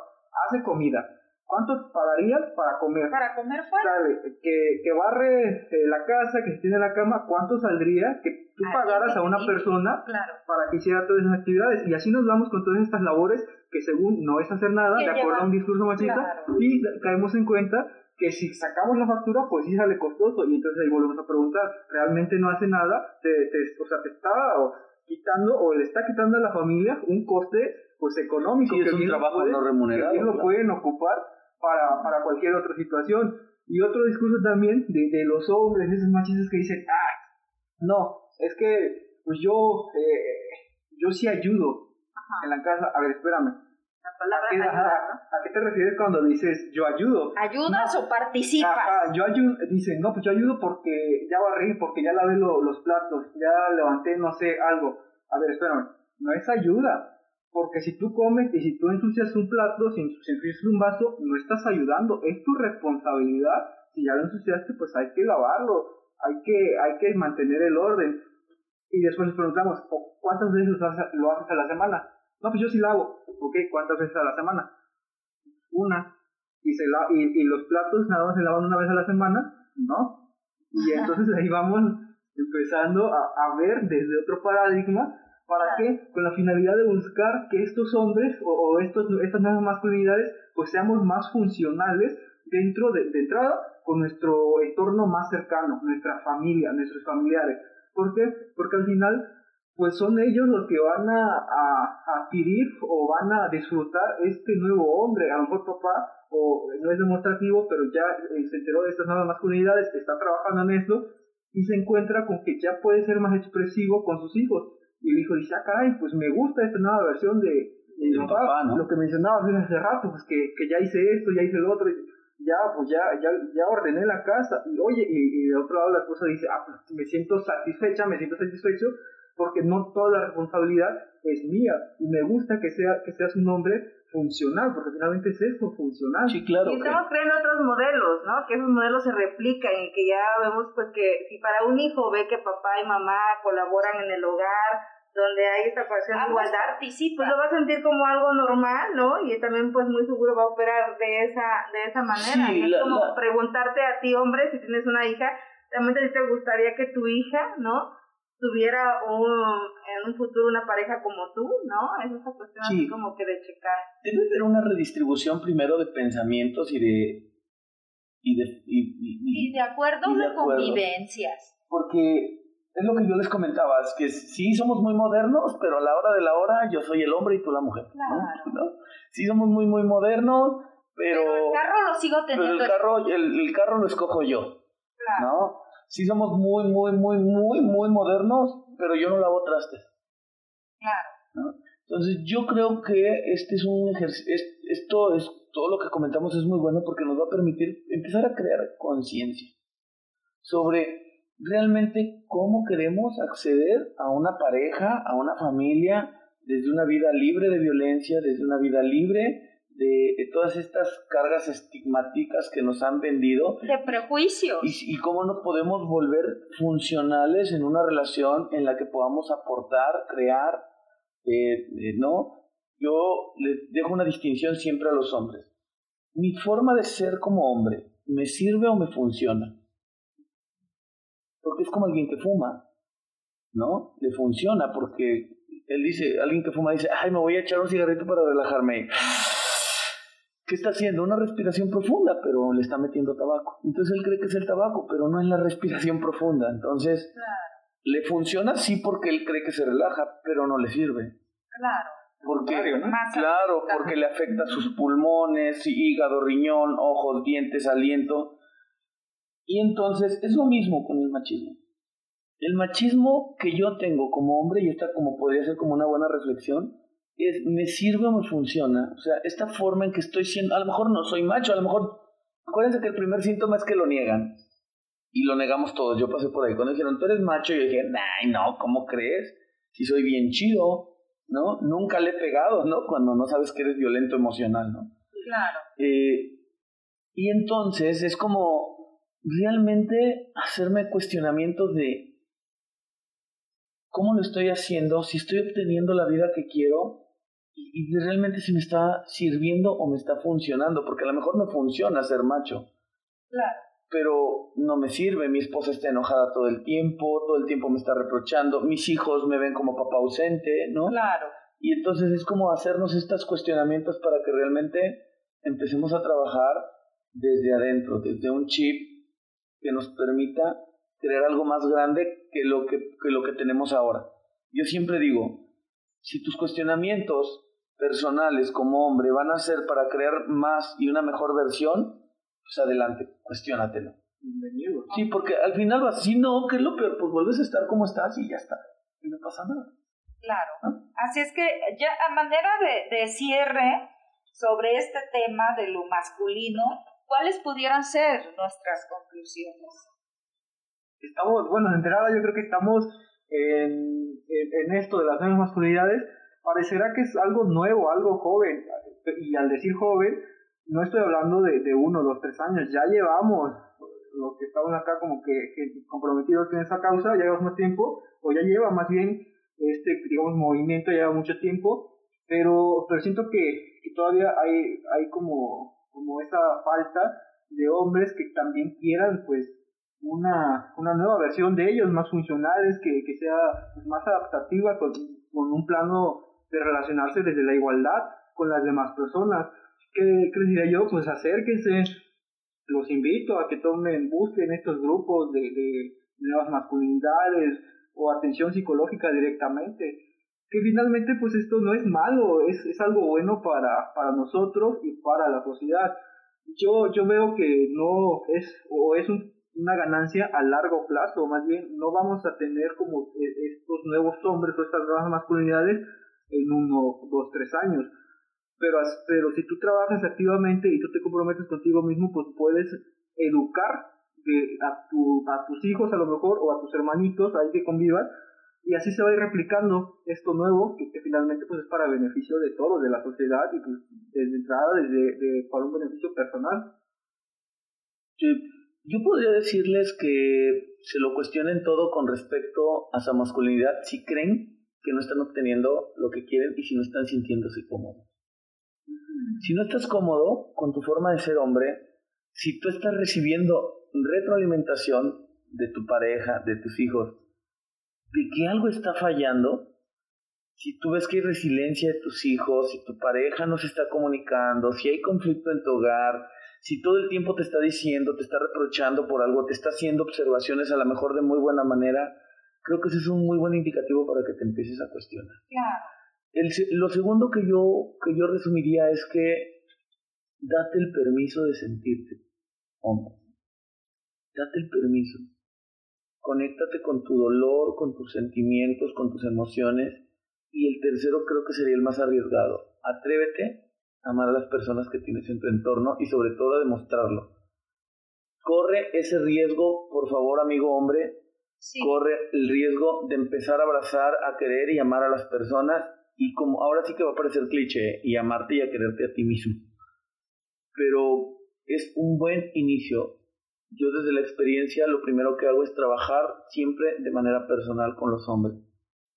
D: Hace comida. ¿Cuánto pagarías para comer?
A: Para comer fuera.
D: Sabe, que, que barre eh, la casa, que tiene la cama, ¿cuánto saldría que tú
A: Alguien
D: pagaras a una persona
A: Claro.
D: para que hiciera todas esas actividades? Y así nos vamos con todas estas labores que según no es hacer nada, de acuerdo a un discurso machista,
A: Claro.
D: y caemos en cuenta que si sacamos la factura, pues sí sale costoso, y entonces ahí volvemos a preguntar, ¿realmente no hace nada? Te, te- o sea, te está o, quitando o le está quitando a la familia un coste pues económico
C: Sí, es un trabajo
D: pueden-
C: no remunerado,
D: que bien lo
C: claro.
D: pueden ocupar para, para cualquier otra situación. Y otro discurso también de, de los hombres, esos machistas que dicen, ah, no, es que pues yo, eh, yo sí ayudo en la casa. A ver, espérame.
B: La
D: ¿A
B: palabra
D: qué, ¿A qué te refieres cuando dices yo ayudo?
A: ¿Ayudas o participas?
D: Ajá, yo ayudo, dicen, no, pues yo ayudo porque ya barrí, porque ya lavé lo- los platos, ya levanté, no sé, algo. A ver, espérame, no es ayuda. Porque si tú comes y si tú ensucias un plato, si ensucias un vaso, no estás ayudando. Es tu responsabilidad. Si ya lo ensuciaste, pues hay que lavarlo. Hay que, hay que mantener el orden. Y después nos preguntamos, ¿cuántas veces lo haces a la semana? No, pues yo sí lavo. Ok, ¿cuántas veces a la semana? Una. Y, se la, y, y los platos nada más se lavan una vez a la semana, ¿no? Y entonces ahí vamos empezando a, a ver desde otro paradigma ¿Para qué? Con la finalidad de buscar que estos hombres o, o estos, estas nuevas masculinidades pues seamos más funcionales dentro de, de, entrada con nuestro entorno más cercano, nuestra familia, nuestros familiares. ¿Por qué? Porque al final pues son ellos los que van a, a, adquirir o van a disfrutar este nuevo hombre. A lo mejor papá o no es demostrativo, pero ya eh, se enteró de estas nuevas masculinidades, está trabajando en esto y se encuentra con que ya puede ser más expresivo con sus hijos y el hijo dice, ah, caray, pues me gusta esta nueva versión de, de papá, ¿no? lo que mencionabas hace rato, pues que, que ya hice esto, ya hice lo otro, ya, pues ya, ya, ya ordené la casa, y oye, y, y de otro lado la esposa dice, ah, pues me siento satisfecha, me siento satisfecho, porque no toda la responsabilidad es mía, y me gusta que, sea, que seas un hombre funcional, porque finalmente es eso, funcional.
C: Sí, claro.
B: Y estamos creando otros modelos, ¿no? Que esos modelos se replican y que ya vemos pues que si para un hijo ve que papá y mamá colaboran en el hogar, donde hay esta pasión de igualdad, pues lo va a sentir como algo normal, ¿no? Y también pues muy seguro va a operar de esa de esa manera. Sí, es como preguntarte a ti, hombre, si tienes una hija, realmente te gustaría que tu hija, ¿no? Tuviera un, en un futuro una pareja como tú, ¿no? Es esa cuestión así como que de checar.
C: Debe haber una redistribución primero de pensamientos y de... Y de, y,
A: y, de acuerdos de, de convivencias.
C: Porque es lo que yo les comentaba, es que sí somos muy modernos, pero a la hora de la hora yo soy el hombre y tú la mujer. Claro. ¿no? Sí somos muy, muy modernos, pero...
A: Pero el carro lo sigo teniendo.
C: Pero el carro, el, el carro lo escojo yo. Claro. ¿No? Sí somos muy, muy, muy, muy, muy modernos, pero yo no lavo trastes.
A: Claro.
C: ¿no? Entonces yo creo que este es un ejercicio, esto es, todo lo que comentamos es muy bueno porque nos va a permitir empezar a crear conciencia sobre realmente cómo queremos acceder a una pareja, a una familia, desde una vida libre de violencia, desde una vida libre de, todas estas cargas estigmáticas que nos han vendido.
A: De prejuicios.
C: Y, y, cómo nos podemos volver funcionales en una relación en la que podamos aportar, crear, eh, eh, ¿no? Yo les dejo una distinción siempre a los hombres. Mi forma de ser como hombre, ¿me sirve o me funciona? Porque es como alguien que fuma, ¿no? Le funciona porque él dice, alguien que fuma dice, ay, me voy a echar un cigarrito para relajarme. ¿Qué está haciendo? Una respiración profunda, pero le está metiendo tabaco. Entonces él cree que es el tabaco, pero no es la respiración profunda. Entonces, claro. le funciona sí porque él cree que se relaja, pero no le sirve.
A: Claro.
C: Porque, ¿no? claro, porque le afecta sus pulmones, hígado, riñón, ojos, dientes, aliento. Y entonces es lo mismo con el machismo. El machismo que yo tengo como hombre, y esta como podría ser como una buena reflexión, es, me sirve o me funciona. O sea, esta forma en que estoy siendo, a lo mejor no soy macho, a lo mejor, acuérdense que el primer síntoma es que lo niegan. Y lo negamos todos. Yo pasé por ahí. Cuando dijeron, tú eres macho, yo dije, ay, no, ¿cómo crees? Si soy bien chido, ¿no? Nunca le he pegado, ¿no? Cuando no sabes que eres violento emocional, ¿no?
A: Claro.
C: Eh, y entonces es como realmente hacerme cuestionamientos de cómo lo estoy haciendo, si estoy obteniendo la vida que quiero y, realmente si me está sirviendo o me está funcionando, porque a lo mejor me funciona ser macho.
A: Claro.
C: Pero no me sirve, mi esposa está enojada todo el tiempo, todo el tiempo me está reprochando, mis hijos me ven como papá ausente, ¿no?
A: Claro.
C: Y entonces es como hacernos estos cuestionamientos para que realmente empecemos a trabajar desde adentro, desde un chip que nos permita crear algo más grande que lo que, que lo que tenemos ahora. Yo siempre digo, si tus cuestionamientos personales como hombre van a ser para crear más y una mejor versión, pues adelante, cuestionatelo.
D: Bienvenido.
C: Sí, porque al final vas, si no, ¿qué es lo peor? Pues vuelves a estar como estás y ya está. Y no pasa nada.
A: Claro. ¿No? Así es que ya a manera de, de cierre sobre este tema de lo masculino, ¿cuáles pudieran ser nuestras conclusiones?
D: Estamos, bueno, de enterada yo creo que estamos en, en, en esto de las nuevas masculinidades parecerá que es algo nuevo, algo joven. Y al decir joven, no estoy hablando de, de uno, dos, tres años, ya llevamos los que estamos acá como que, comprometidos con esa causa, ya llevamos más tiempo, o ya lleva más bien este, digamos, movimiento, ya lleva mucho tiempo, pero, pero siento que, todavía hay, hay como, como esa falta de hombres que también quieran, pues, una, una nueva versión de ellos, más funcionales, que, que sea pues, más adaptativa, con, con un plano de relacionarse desde la igualdad con las demás personas. ¿Qué, qué les diría yo? Pues acérquense, los invito a que tomen, busquen estos grupos de, de nuevas masculinidades o atención psicológica directamente. Que finalmente pues esto no es malo, es, es algo bueno para, para nosotros y para la sociedad. Yo, yo veo que no es, o es una ganancia a largo plazo, más bien no vamos a tener como e, estos nuevos hombres o estas nuevas masculinidades en uno, dos, tres años pero, pero si tú trabajas activamente y tú te comprometes contigo mismo, pues puedes educar de, a, tu, a tus hijos a lo mejor o a tus hermanitos ahí que convivan y así se va a ir replicando esto nuevo que, finalmente pues es para beneficio de todos, de la sociedad y pues desde entrada desde de, para un beneficio personal.
C: yo podría decirles que se lo cuestionen todo con respecto a su masculinidad si creen que no están obteniendo lo que quieren y si no están sintiéndose cómodos. Si no estás cómodo con tu forma de ser hombre, si tú estás recibiendo retroalimentación de tu pareja, de tus hijos, de que algo está fallando, si tú ves que hay resiliencia de tus hijos, si tu pareja no se está comunicando, si hay conflicto en tu hogar, si todo el tiempo te está diciendo, te está reprochando por algo, te está haciendo observaciones a lo mejor de muy buena manera, creo que ese es un muy buen indicativo para que te empieces a cuestionar.
A: Claro
C: lo segundo que yo, que yo resumiría es que date el permiso de sentirte hombre. Date el permiso. Conéctate con tu dolor, con tus sentimientos, con tus emociones. Y el tercero creo que sería el más arriesgado. Atrévete a amar a las personas que tienes en tu entorno y sobre todo a demostrarlo. Corre ese riesgo, por favor, amigo hombre. Corre el riesgo de empezar a abrazar, a querer y amar a las personas y como ahora sí que va a parecer cliché y amarte y a quererte a ti mismo. Pero es un buen inicio. Yo desde la experiencia lo primero que hago es trabajar siempre de manera personal con los hombres.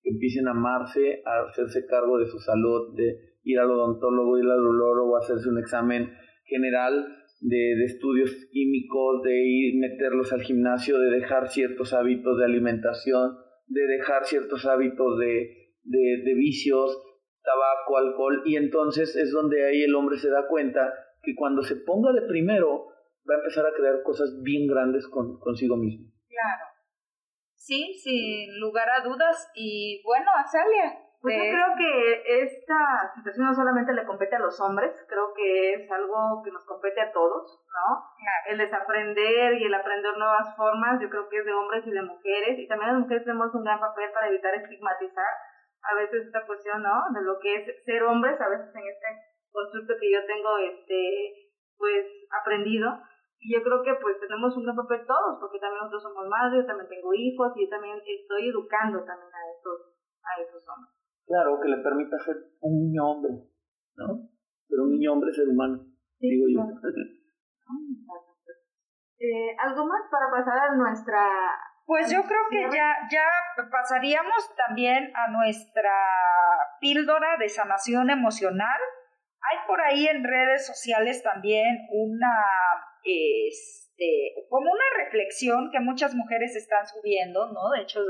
C: Que empiecen a amarse, a hacerse cargo de su salud, de ir al odontólogo, ir al o hacerse un examen general de, estudios químicos, de ir meterlos al gimnasio, de dejar ciertos hábitos de alimentación, de dejar ciertos hábitos de, de, vicios, tabaco, alcohol, y entonces es donde ahí el hombre se da cuenta que cuando se ponga de primero va a empezar a crear cosas bien grandes con, consigo mismo.
A: Claro. Sí, sin lugar a dudas. Y bueno, Azalia.
B: Pues yo creo que esta situación no solamente le compete a los hombres, creo que es algo que nos compete a todos, ¿no? El desaprender y el aprender nuevas formas, yo creo que es de hombres y de mujeres, y también las mujeres tenemos un gran papel para evitar estigmatizar a veces esta cuestión, ¿no? De lo que es ser hombres, a veces en este constructo que yo tengo, este, pues, aprendido. Y yo creo que pues tenemos un gran papel todos, porque también nosotros somos madres, yo también tengo hijos y yo también estoy educando también a estos, a estos hombres.
C: Claro, que le permita ser un niño hombre, ¿no? Pero un niño hombre ser humano, digo yo.
B: Eh, ¿Algo más para pasar a nuestra
A: pues yo creo que ya, ya pasaríamos también a nuestra píldora de sanación emocional. Hay por ahí en redes sociales también una, este, como una reflexión que muchas mujeres están subiendo, ¿no? De hecho,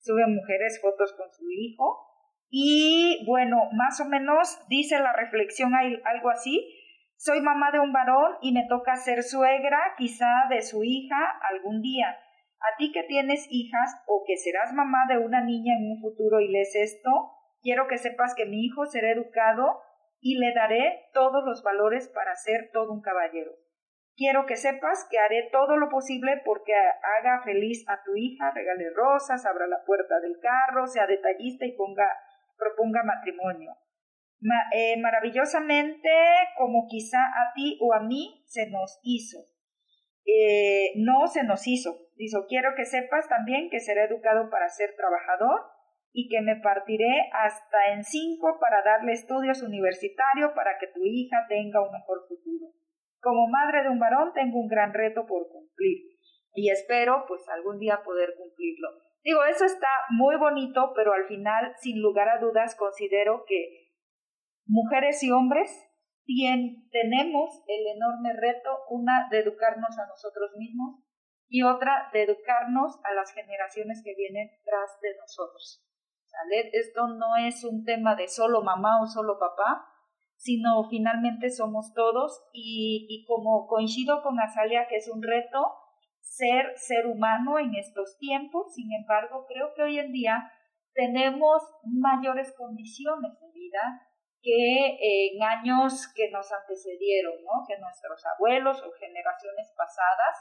A: suben mujeres fotos con su hijo. Y bueno, más o menos dice la reflexión algo así. Soy mamá de un varón y me toca ser suegra quizá de su hija algún día a ti que tienes hijas o que serás mamá de una niña en un futuro y lees esto, quiero que sepas que mi hijo será educado y le daré todos los valores para ser todo un caballero. Quiero que sepas que haré todo lo posible porque haga feliz a tu hija, regale rosas, abra la puerta del carro, sea detallista y ponga, proponga matrimonio. Eh, maravillosamente, como quizá a ti o a mí se nos hizo. Eh, no se nos hizo. Dijo, quiero que sepas también que será educado para ser trabajador y que me partiré hasta en cinco para darle estudios universitarios para que tu hija tenga un mejor futuro. Como madre de un varón tengo un gran reto por cumplir y espero pues algún día poder cumplirlo. Digo, eso está muy bonito, pero al final, sin lugar a dudas, considero que mujeres y hombres tenemos el enorme reto, una de educarnos a nosotros mismos y otra de educarnos a las generaciones que vienen tras de nosotros. Esto no es un tema de solo mamá o solo papá, sino finalmente somos todos y, y como coincido con Azalia que es un reto ser ser humano en estos tiempos, sin embargo creo que hoy en día tenemos mayores condiciones de vida que en años que nos antecedieron, ¿no? que nuestros abuelos o generaciones pasadas.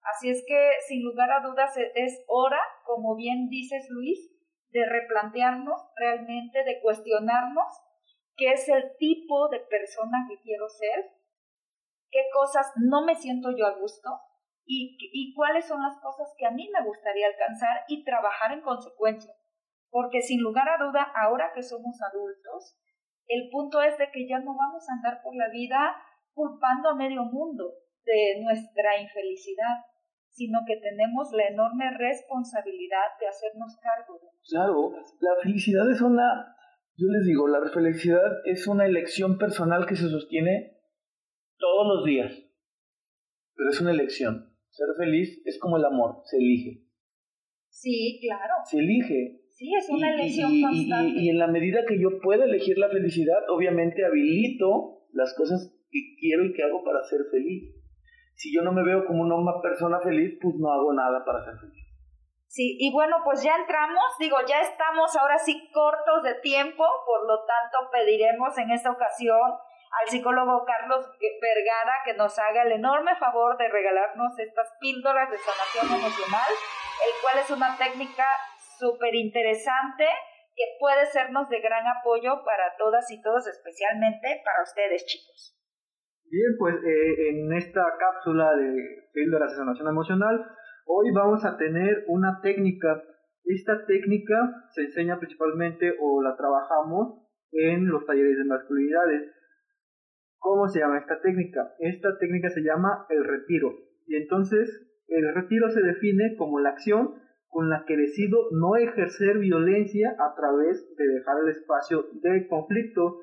A: Así es que, sin lugar a dudas, e, es hora, como bien dices Luis, de replantearnos realmente, de cuestionarnos qué es el tipo de persona que quiero ser, qué cosas no me siento yo a gusto y, cuáles son las cosas que a mí me gustaría alcanzar y trabajar en consecuencia. Porque sin lugar a duda, ahora que somos adultos, el punto es de que ya no vamos a andar por la vida culpando a medio mundo de nuestra infelicidad, sino que tenemos la enorme responsabilidad de hacernos cargo de
C: Claro, la felicidad es una, yo les digo, la felicidad es una elección personal que se sostiene todos los días, pero es una elección. Ser feliz es como el amor, se elige.
A: Sí, claro.
C: Se elige.
A: Sí, es una elección
C: y,
A: constante.
C: Y, en la medida que yo pueda elegir la felicidad, obviamente habilito las cosas que quiero y que hago para ser feliz. Si yo no me veo como una persona feliz, pues no hago nada para ser feliz.
A: Sí, y bueno, pues ya entramos, digo, ya estamos ahora sí cortos de tiempo, por lo tanto pediremos en esta ocasión al psicólogo Carlos Vergara que nos haga el enorme favor de regalarnos estas píldoras de sanación emocional, el cual es una técnica súper interesante que puede sernos de gran apoyo para todas y todos, especialmente para ustedes, chicos.
D: Bien, pues eh, en esta cápsula de píldoras de sanación emocional, hoy vamos a tener una técnica. Esta técnica se enseña principalmente o la trabajamos en los talleres de masculinidades. ¿Cómo se llama esta técnica? Esta técnica se llama el retiro. Y entonces el retiro se define como la acción con la que decido no ejercer violencia a través de dejar el espacio de conflicto.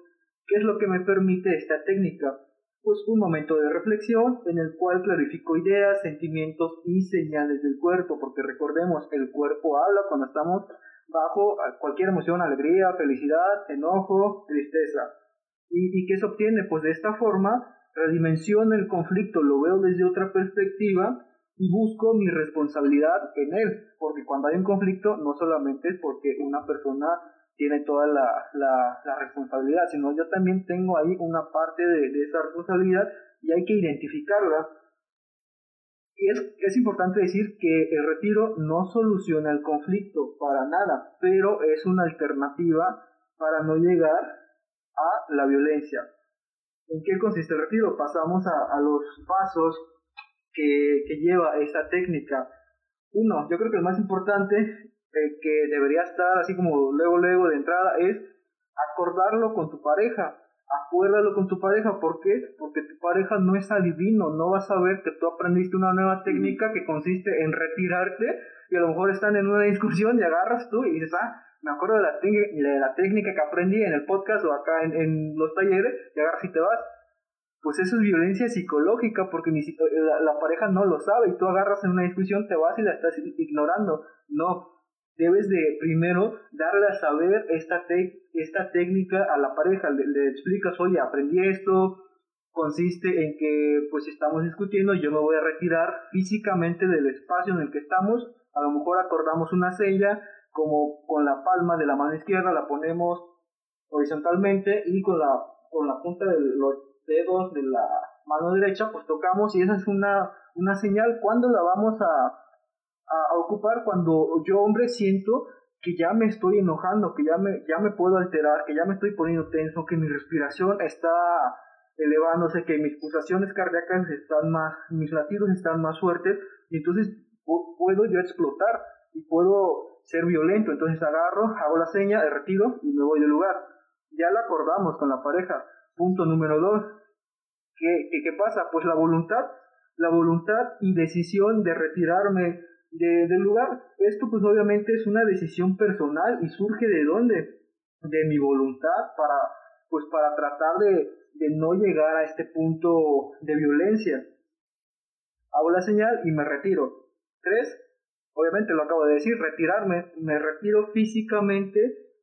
D: ¿Qué es lo que me permite esta técnica? Pues un momento de reflexión en el cual clarifico ideas, sentimientos y señales del cuerpo, porque recordemos, el cuerpo habla cuando estamos bajo cualquier emoción, alegría, felicidad, enojo, tristeza. ¿Y, y qué se obtiene? Pues de esta forma redimensiono el conflicto, lo veo desde otra perspectiva y busco mi responsabilidad en él, porque cuando hay un conflicto no solamente es porque una persona tiene toda la, la, responsabilidad, sino yo también tengo ahí una parte de, esa responsabilidad y hay que identificarla. Y es, es importante decir que el retiro no soluciona el conflicto para nada, pero es una alternativa para no llegar a la violencia. ¿En qué consiste el retiro? Pasamos a, a los pasos que, que lleva esta técnica. Uno, yo creo que el más importante eh, que debería estar así como luego, luego de entrada es acordarlo con tu pareja. Acuérdalo con tu pareja, ¿por qué? Porque tu pareja no es adivino, no va a saber que tú aprendiste una nueva técnica que consiste en retirarte y a lo mejor están en una discusión y agarras tú y dices, ah, me acuerdo de la, de la técnica que aprendí en el podcast o acá en, en los talleres y agarras y te vas pues eso es violencia psicológica porque ni la, la, pareja no lo sabe y tú agarras en una discusión, te vas y la estás ignorando. No, debes de primero darle a saber esta, esta técnica a la pareja, le, le, explicas, oye, aprendí esto, consiste en que pues estamos discutiendo, yo me voy a retirar físicamente del espacio en el que estamos, a lo mejor acordamos una sella, como con la palma de la mano izquierda la ponemos horizontalmente y con la, con la punta del dedos de la mano derecha, pues tocamos y esa es una, una señal. cuando la vamos a, a, ocupar? Cuando yo, hombre, siento que ya me estoy enojando, que ya me, ya me puedo alterar, que ya me estoy poniendo tenso, que mi respiración está elevándose, que mis pulsaciones cardíacas están más, mis latidos están más fuertes, y entonces puedo yo explotar y puedo ser violento, entonces agarro, hago la seña, de retiro y me voy del lugar. Ya la acordamos con la pareja. Punto número dos. ¿Qué, qué, qué pasa? Pues la voluntad, la voluntad y decisión de retirarme de, del lugar. Esto pues obviamente es una decisión personal y surge de dónde? De mi voluntad para, pues para tratar de, de no llegar a este punto de violencia. Hago la señal y me retiro. Tres, obviamente lo acabo de decir, retirarme, me retiro físicamente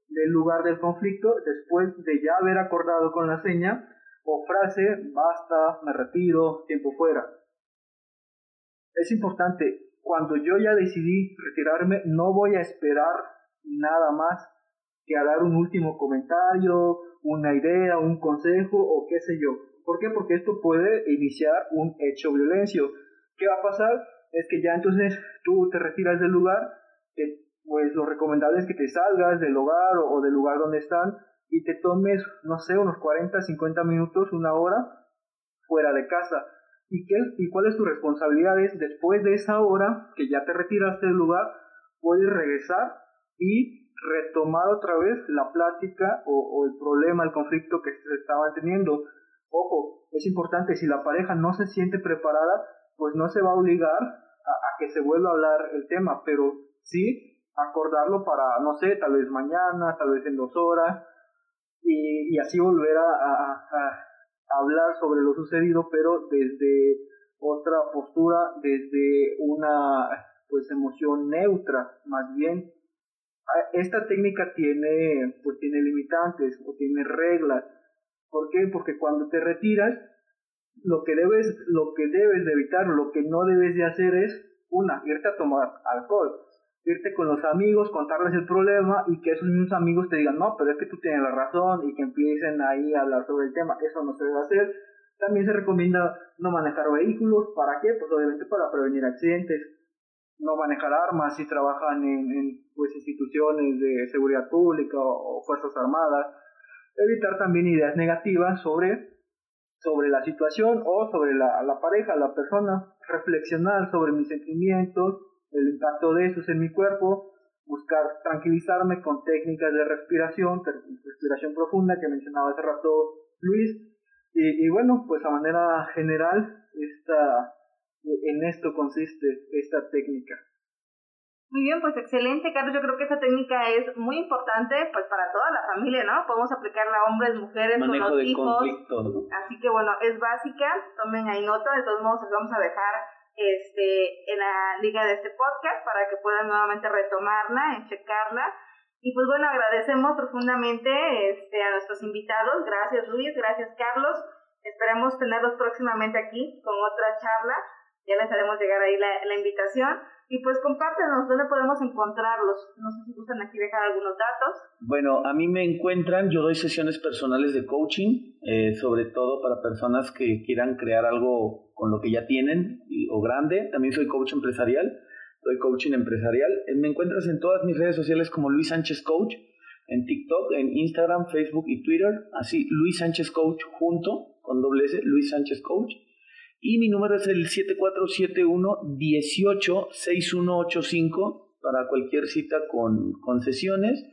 D: del lugar del conflicto después de ya haber acordado con la seña o frase, basta, me retiro, tiempo fuera. Es importante, cuando yo ya decidí retirarme, no voy a esperar nada más que a dar un último comentario, una idea, un consejo o qué sé yo. ¿Por qué? Porque esto puede iniciar un hecho violencio. ¿Qué va a pasar? Es que ya entonces tú te retiras del lugar, pues lo recomendable es que te salgas del hogar o, del lugar donde están y te tomes, no sé, unos 40, 50 minutos, una hora fuera de casa. ¿Y, qué, ¿Y cuál es tu responsabilidad? después de esa hora que ya te retiraste del lugar, puedes regresar y retomar otra vez la plática o, o el problema, el conflicto que se estaba teniendo. Ojo, es importante, si la pareja no se siente preparada, pues no se va a obligar a, que se vuelva a hablar el tema, pero sí acordarlo para, no sé, tal vez mañana, tal vez en dos horas, y, así volver a, a, hablar sobre lo sucedido, pero desde otra postura, desde una pues emoción neutra, más bien. Esta técnica tiene pues tiene limitantes o tiene reglas. ¿Por qué? Porque cuando te retiras, lo que debes, lo que debes de evitar, lo que no debes de hacer es, una, irte a tomar alcohol, irte con los amigos, contarles el problema y que esos mismos amigos te digan, no, pero es que tú tienes la razón y que empiecen ahí a hablar sobre el tema, eso no se debe hacer. También se recomienda no manejar vehículos, ¿para qué? Pues obviamente para prevenir accidentes, no manejar armas si trabajan en, pues, instituciones de seguridad pública o fuerzas armadas, evitar también ideas negativas sobre sobre la situación o sobre la, la pareja, la persona, reflexionar sobre mis sentimientos, el impacto de esos en mi cuerpo, buscar tranquilizarme con técnicas de respiración, respiración profunda que mencionaba hace rato Luis, y, y bueno, pues a manera general, esta, en esto consiste esta técnica.
B: Muy bien, pues excelente, Carlos. Yo creo que esa técnica es muy importante pues para toda la familia, ¿no? Podemos aplicarla a hombres, mujeres, con los hijos. Así que bueno, es básica. Tomen ahí nota. De todos modos, les vamos a dejar este en la liga de este podcast para que puedan nuevamente retomarla, checarla. Y pues bueno, agradecemos profundamente este, a nuestros invitados. Gracias Luis, gracias Carlos. Esperemos tenerlos próximamente aquí con otra charla. Ya les haremos llegar ahí la, invitación. Y pues compártenos dónde podemos encontrarlos. No sé si gustan aquí dejar algunos datos.
C: Bueno, a mí me encuentran, yo doy sesiones personales de coaching, eh, sobre todo para personas que quieran crear algo con lo que ya tienen o grande. También soy coach empresarial, doy coaching empresarial. Eh, me encuentras en todas mis redes sociales como Luis Sánchez Coach, en TikTok, en Instagram, Facebook y Twitter. Así, Luis Sánchez Coach junto, con doble S, Luis Sánchez Coach. Y mi número es el 7471-186185 para cualquier cita con, con sesiones.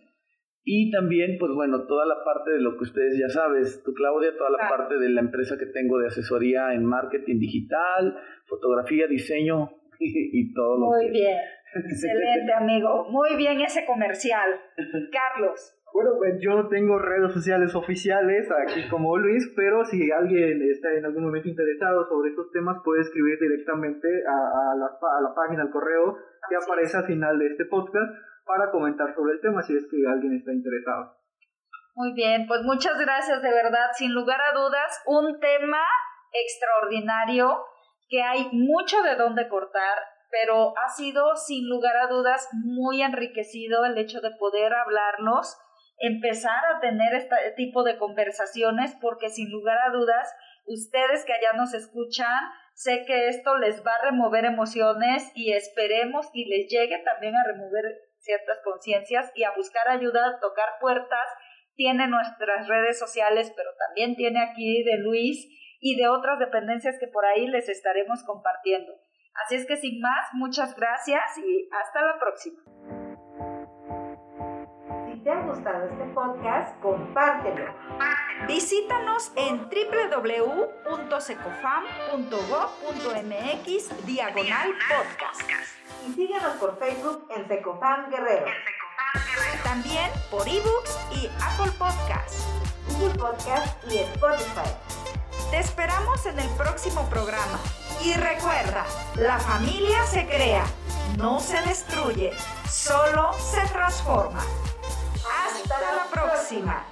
C: Y también, pues bueno, toda la parte de lo que ustedes ya sabes, tú Claudia, toda la parte de la empresa que tengo de asesoría en marketing digital, fotografía, diseño y, todo lo
A: Muy bien, excelente amigo, muy bien ese comercial. Carlos.
D: Bueno, pues yo no tengo redes sociales oficiales aquí como Luis, pero si alguien está en algún momento interesado sobre estos temas, puede escribir directamente a, la, a la, página, al correo que aparece al final de este podcast para comentar sobre el tema si es que alguien está interesado.
A: Muy bien, pues muchas gracias de verdad. Sin lugar a dudas, un tema extraordinario que hay mucho de dónde cortar, pero ha sido sin lugar a dudas muy enriquecido el hecho de poder hablarnos empezar a tener este tipo de conversaciones porque sin lugar a dudas, ustedes que allá nos escuchan, sé que esto les va a remover emociones y esperemos y les llegue también a remover ciertas conciencias y a buscar ayuda, a tocar puertas. Tiene nuestras redes sociales, pero también tiene aquí de Luis y de otras dependencias que por ahí les estaremos compartiendo. Así es que sin más, muchas gracias y hasta la próxima.
E: Gustado este podcast, compártelo.
A: Visítanos en www.secofam.gov.mx diagonal podcast.
E: Y síguenos por Facebook en Secofam Guerrero.
A: También por ebooks y Apple Podcasts.
E: Google Podcast y Spotify.
A: Te esperamos en el próximo programa. Y recuerda, la familia se crea, no se destruye, solo se transforma. Hasta la próxima.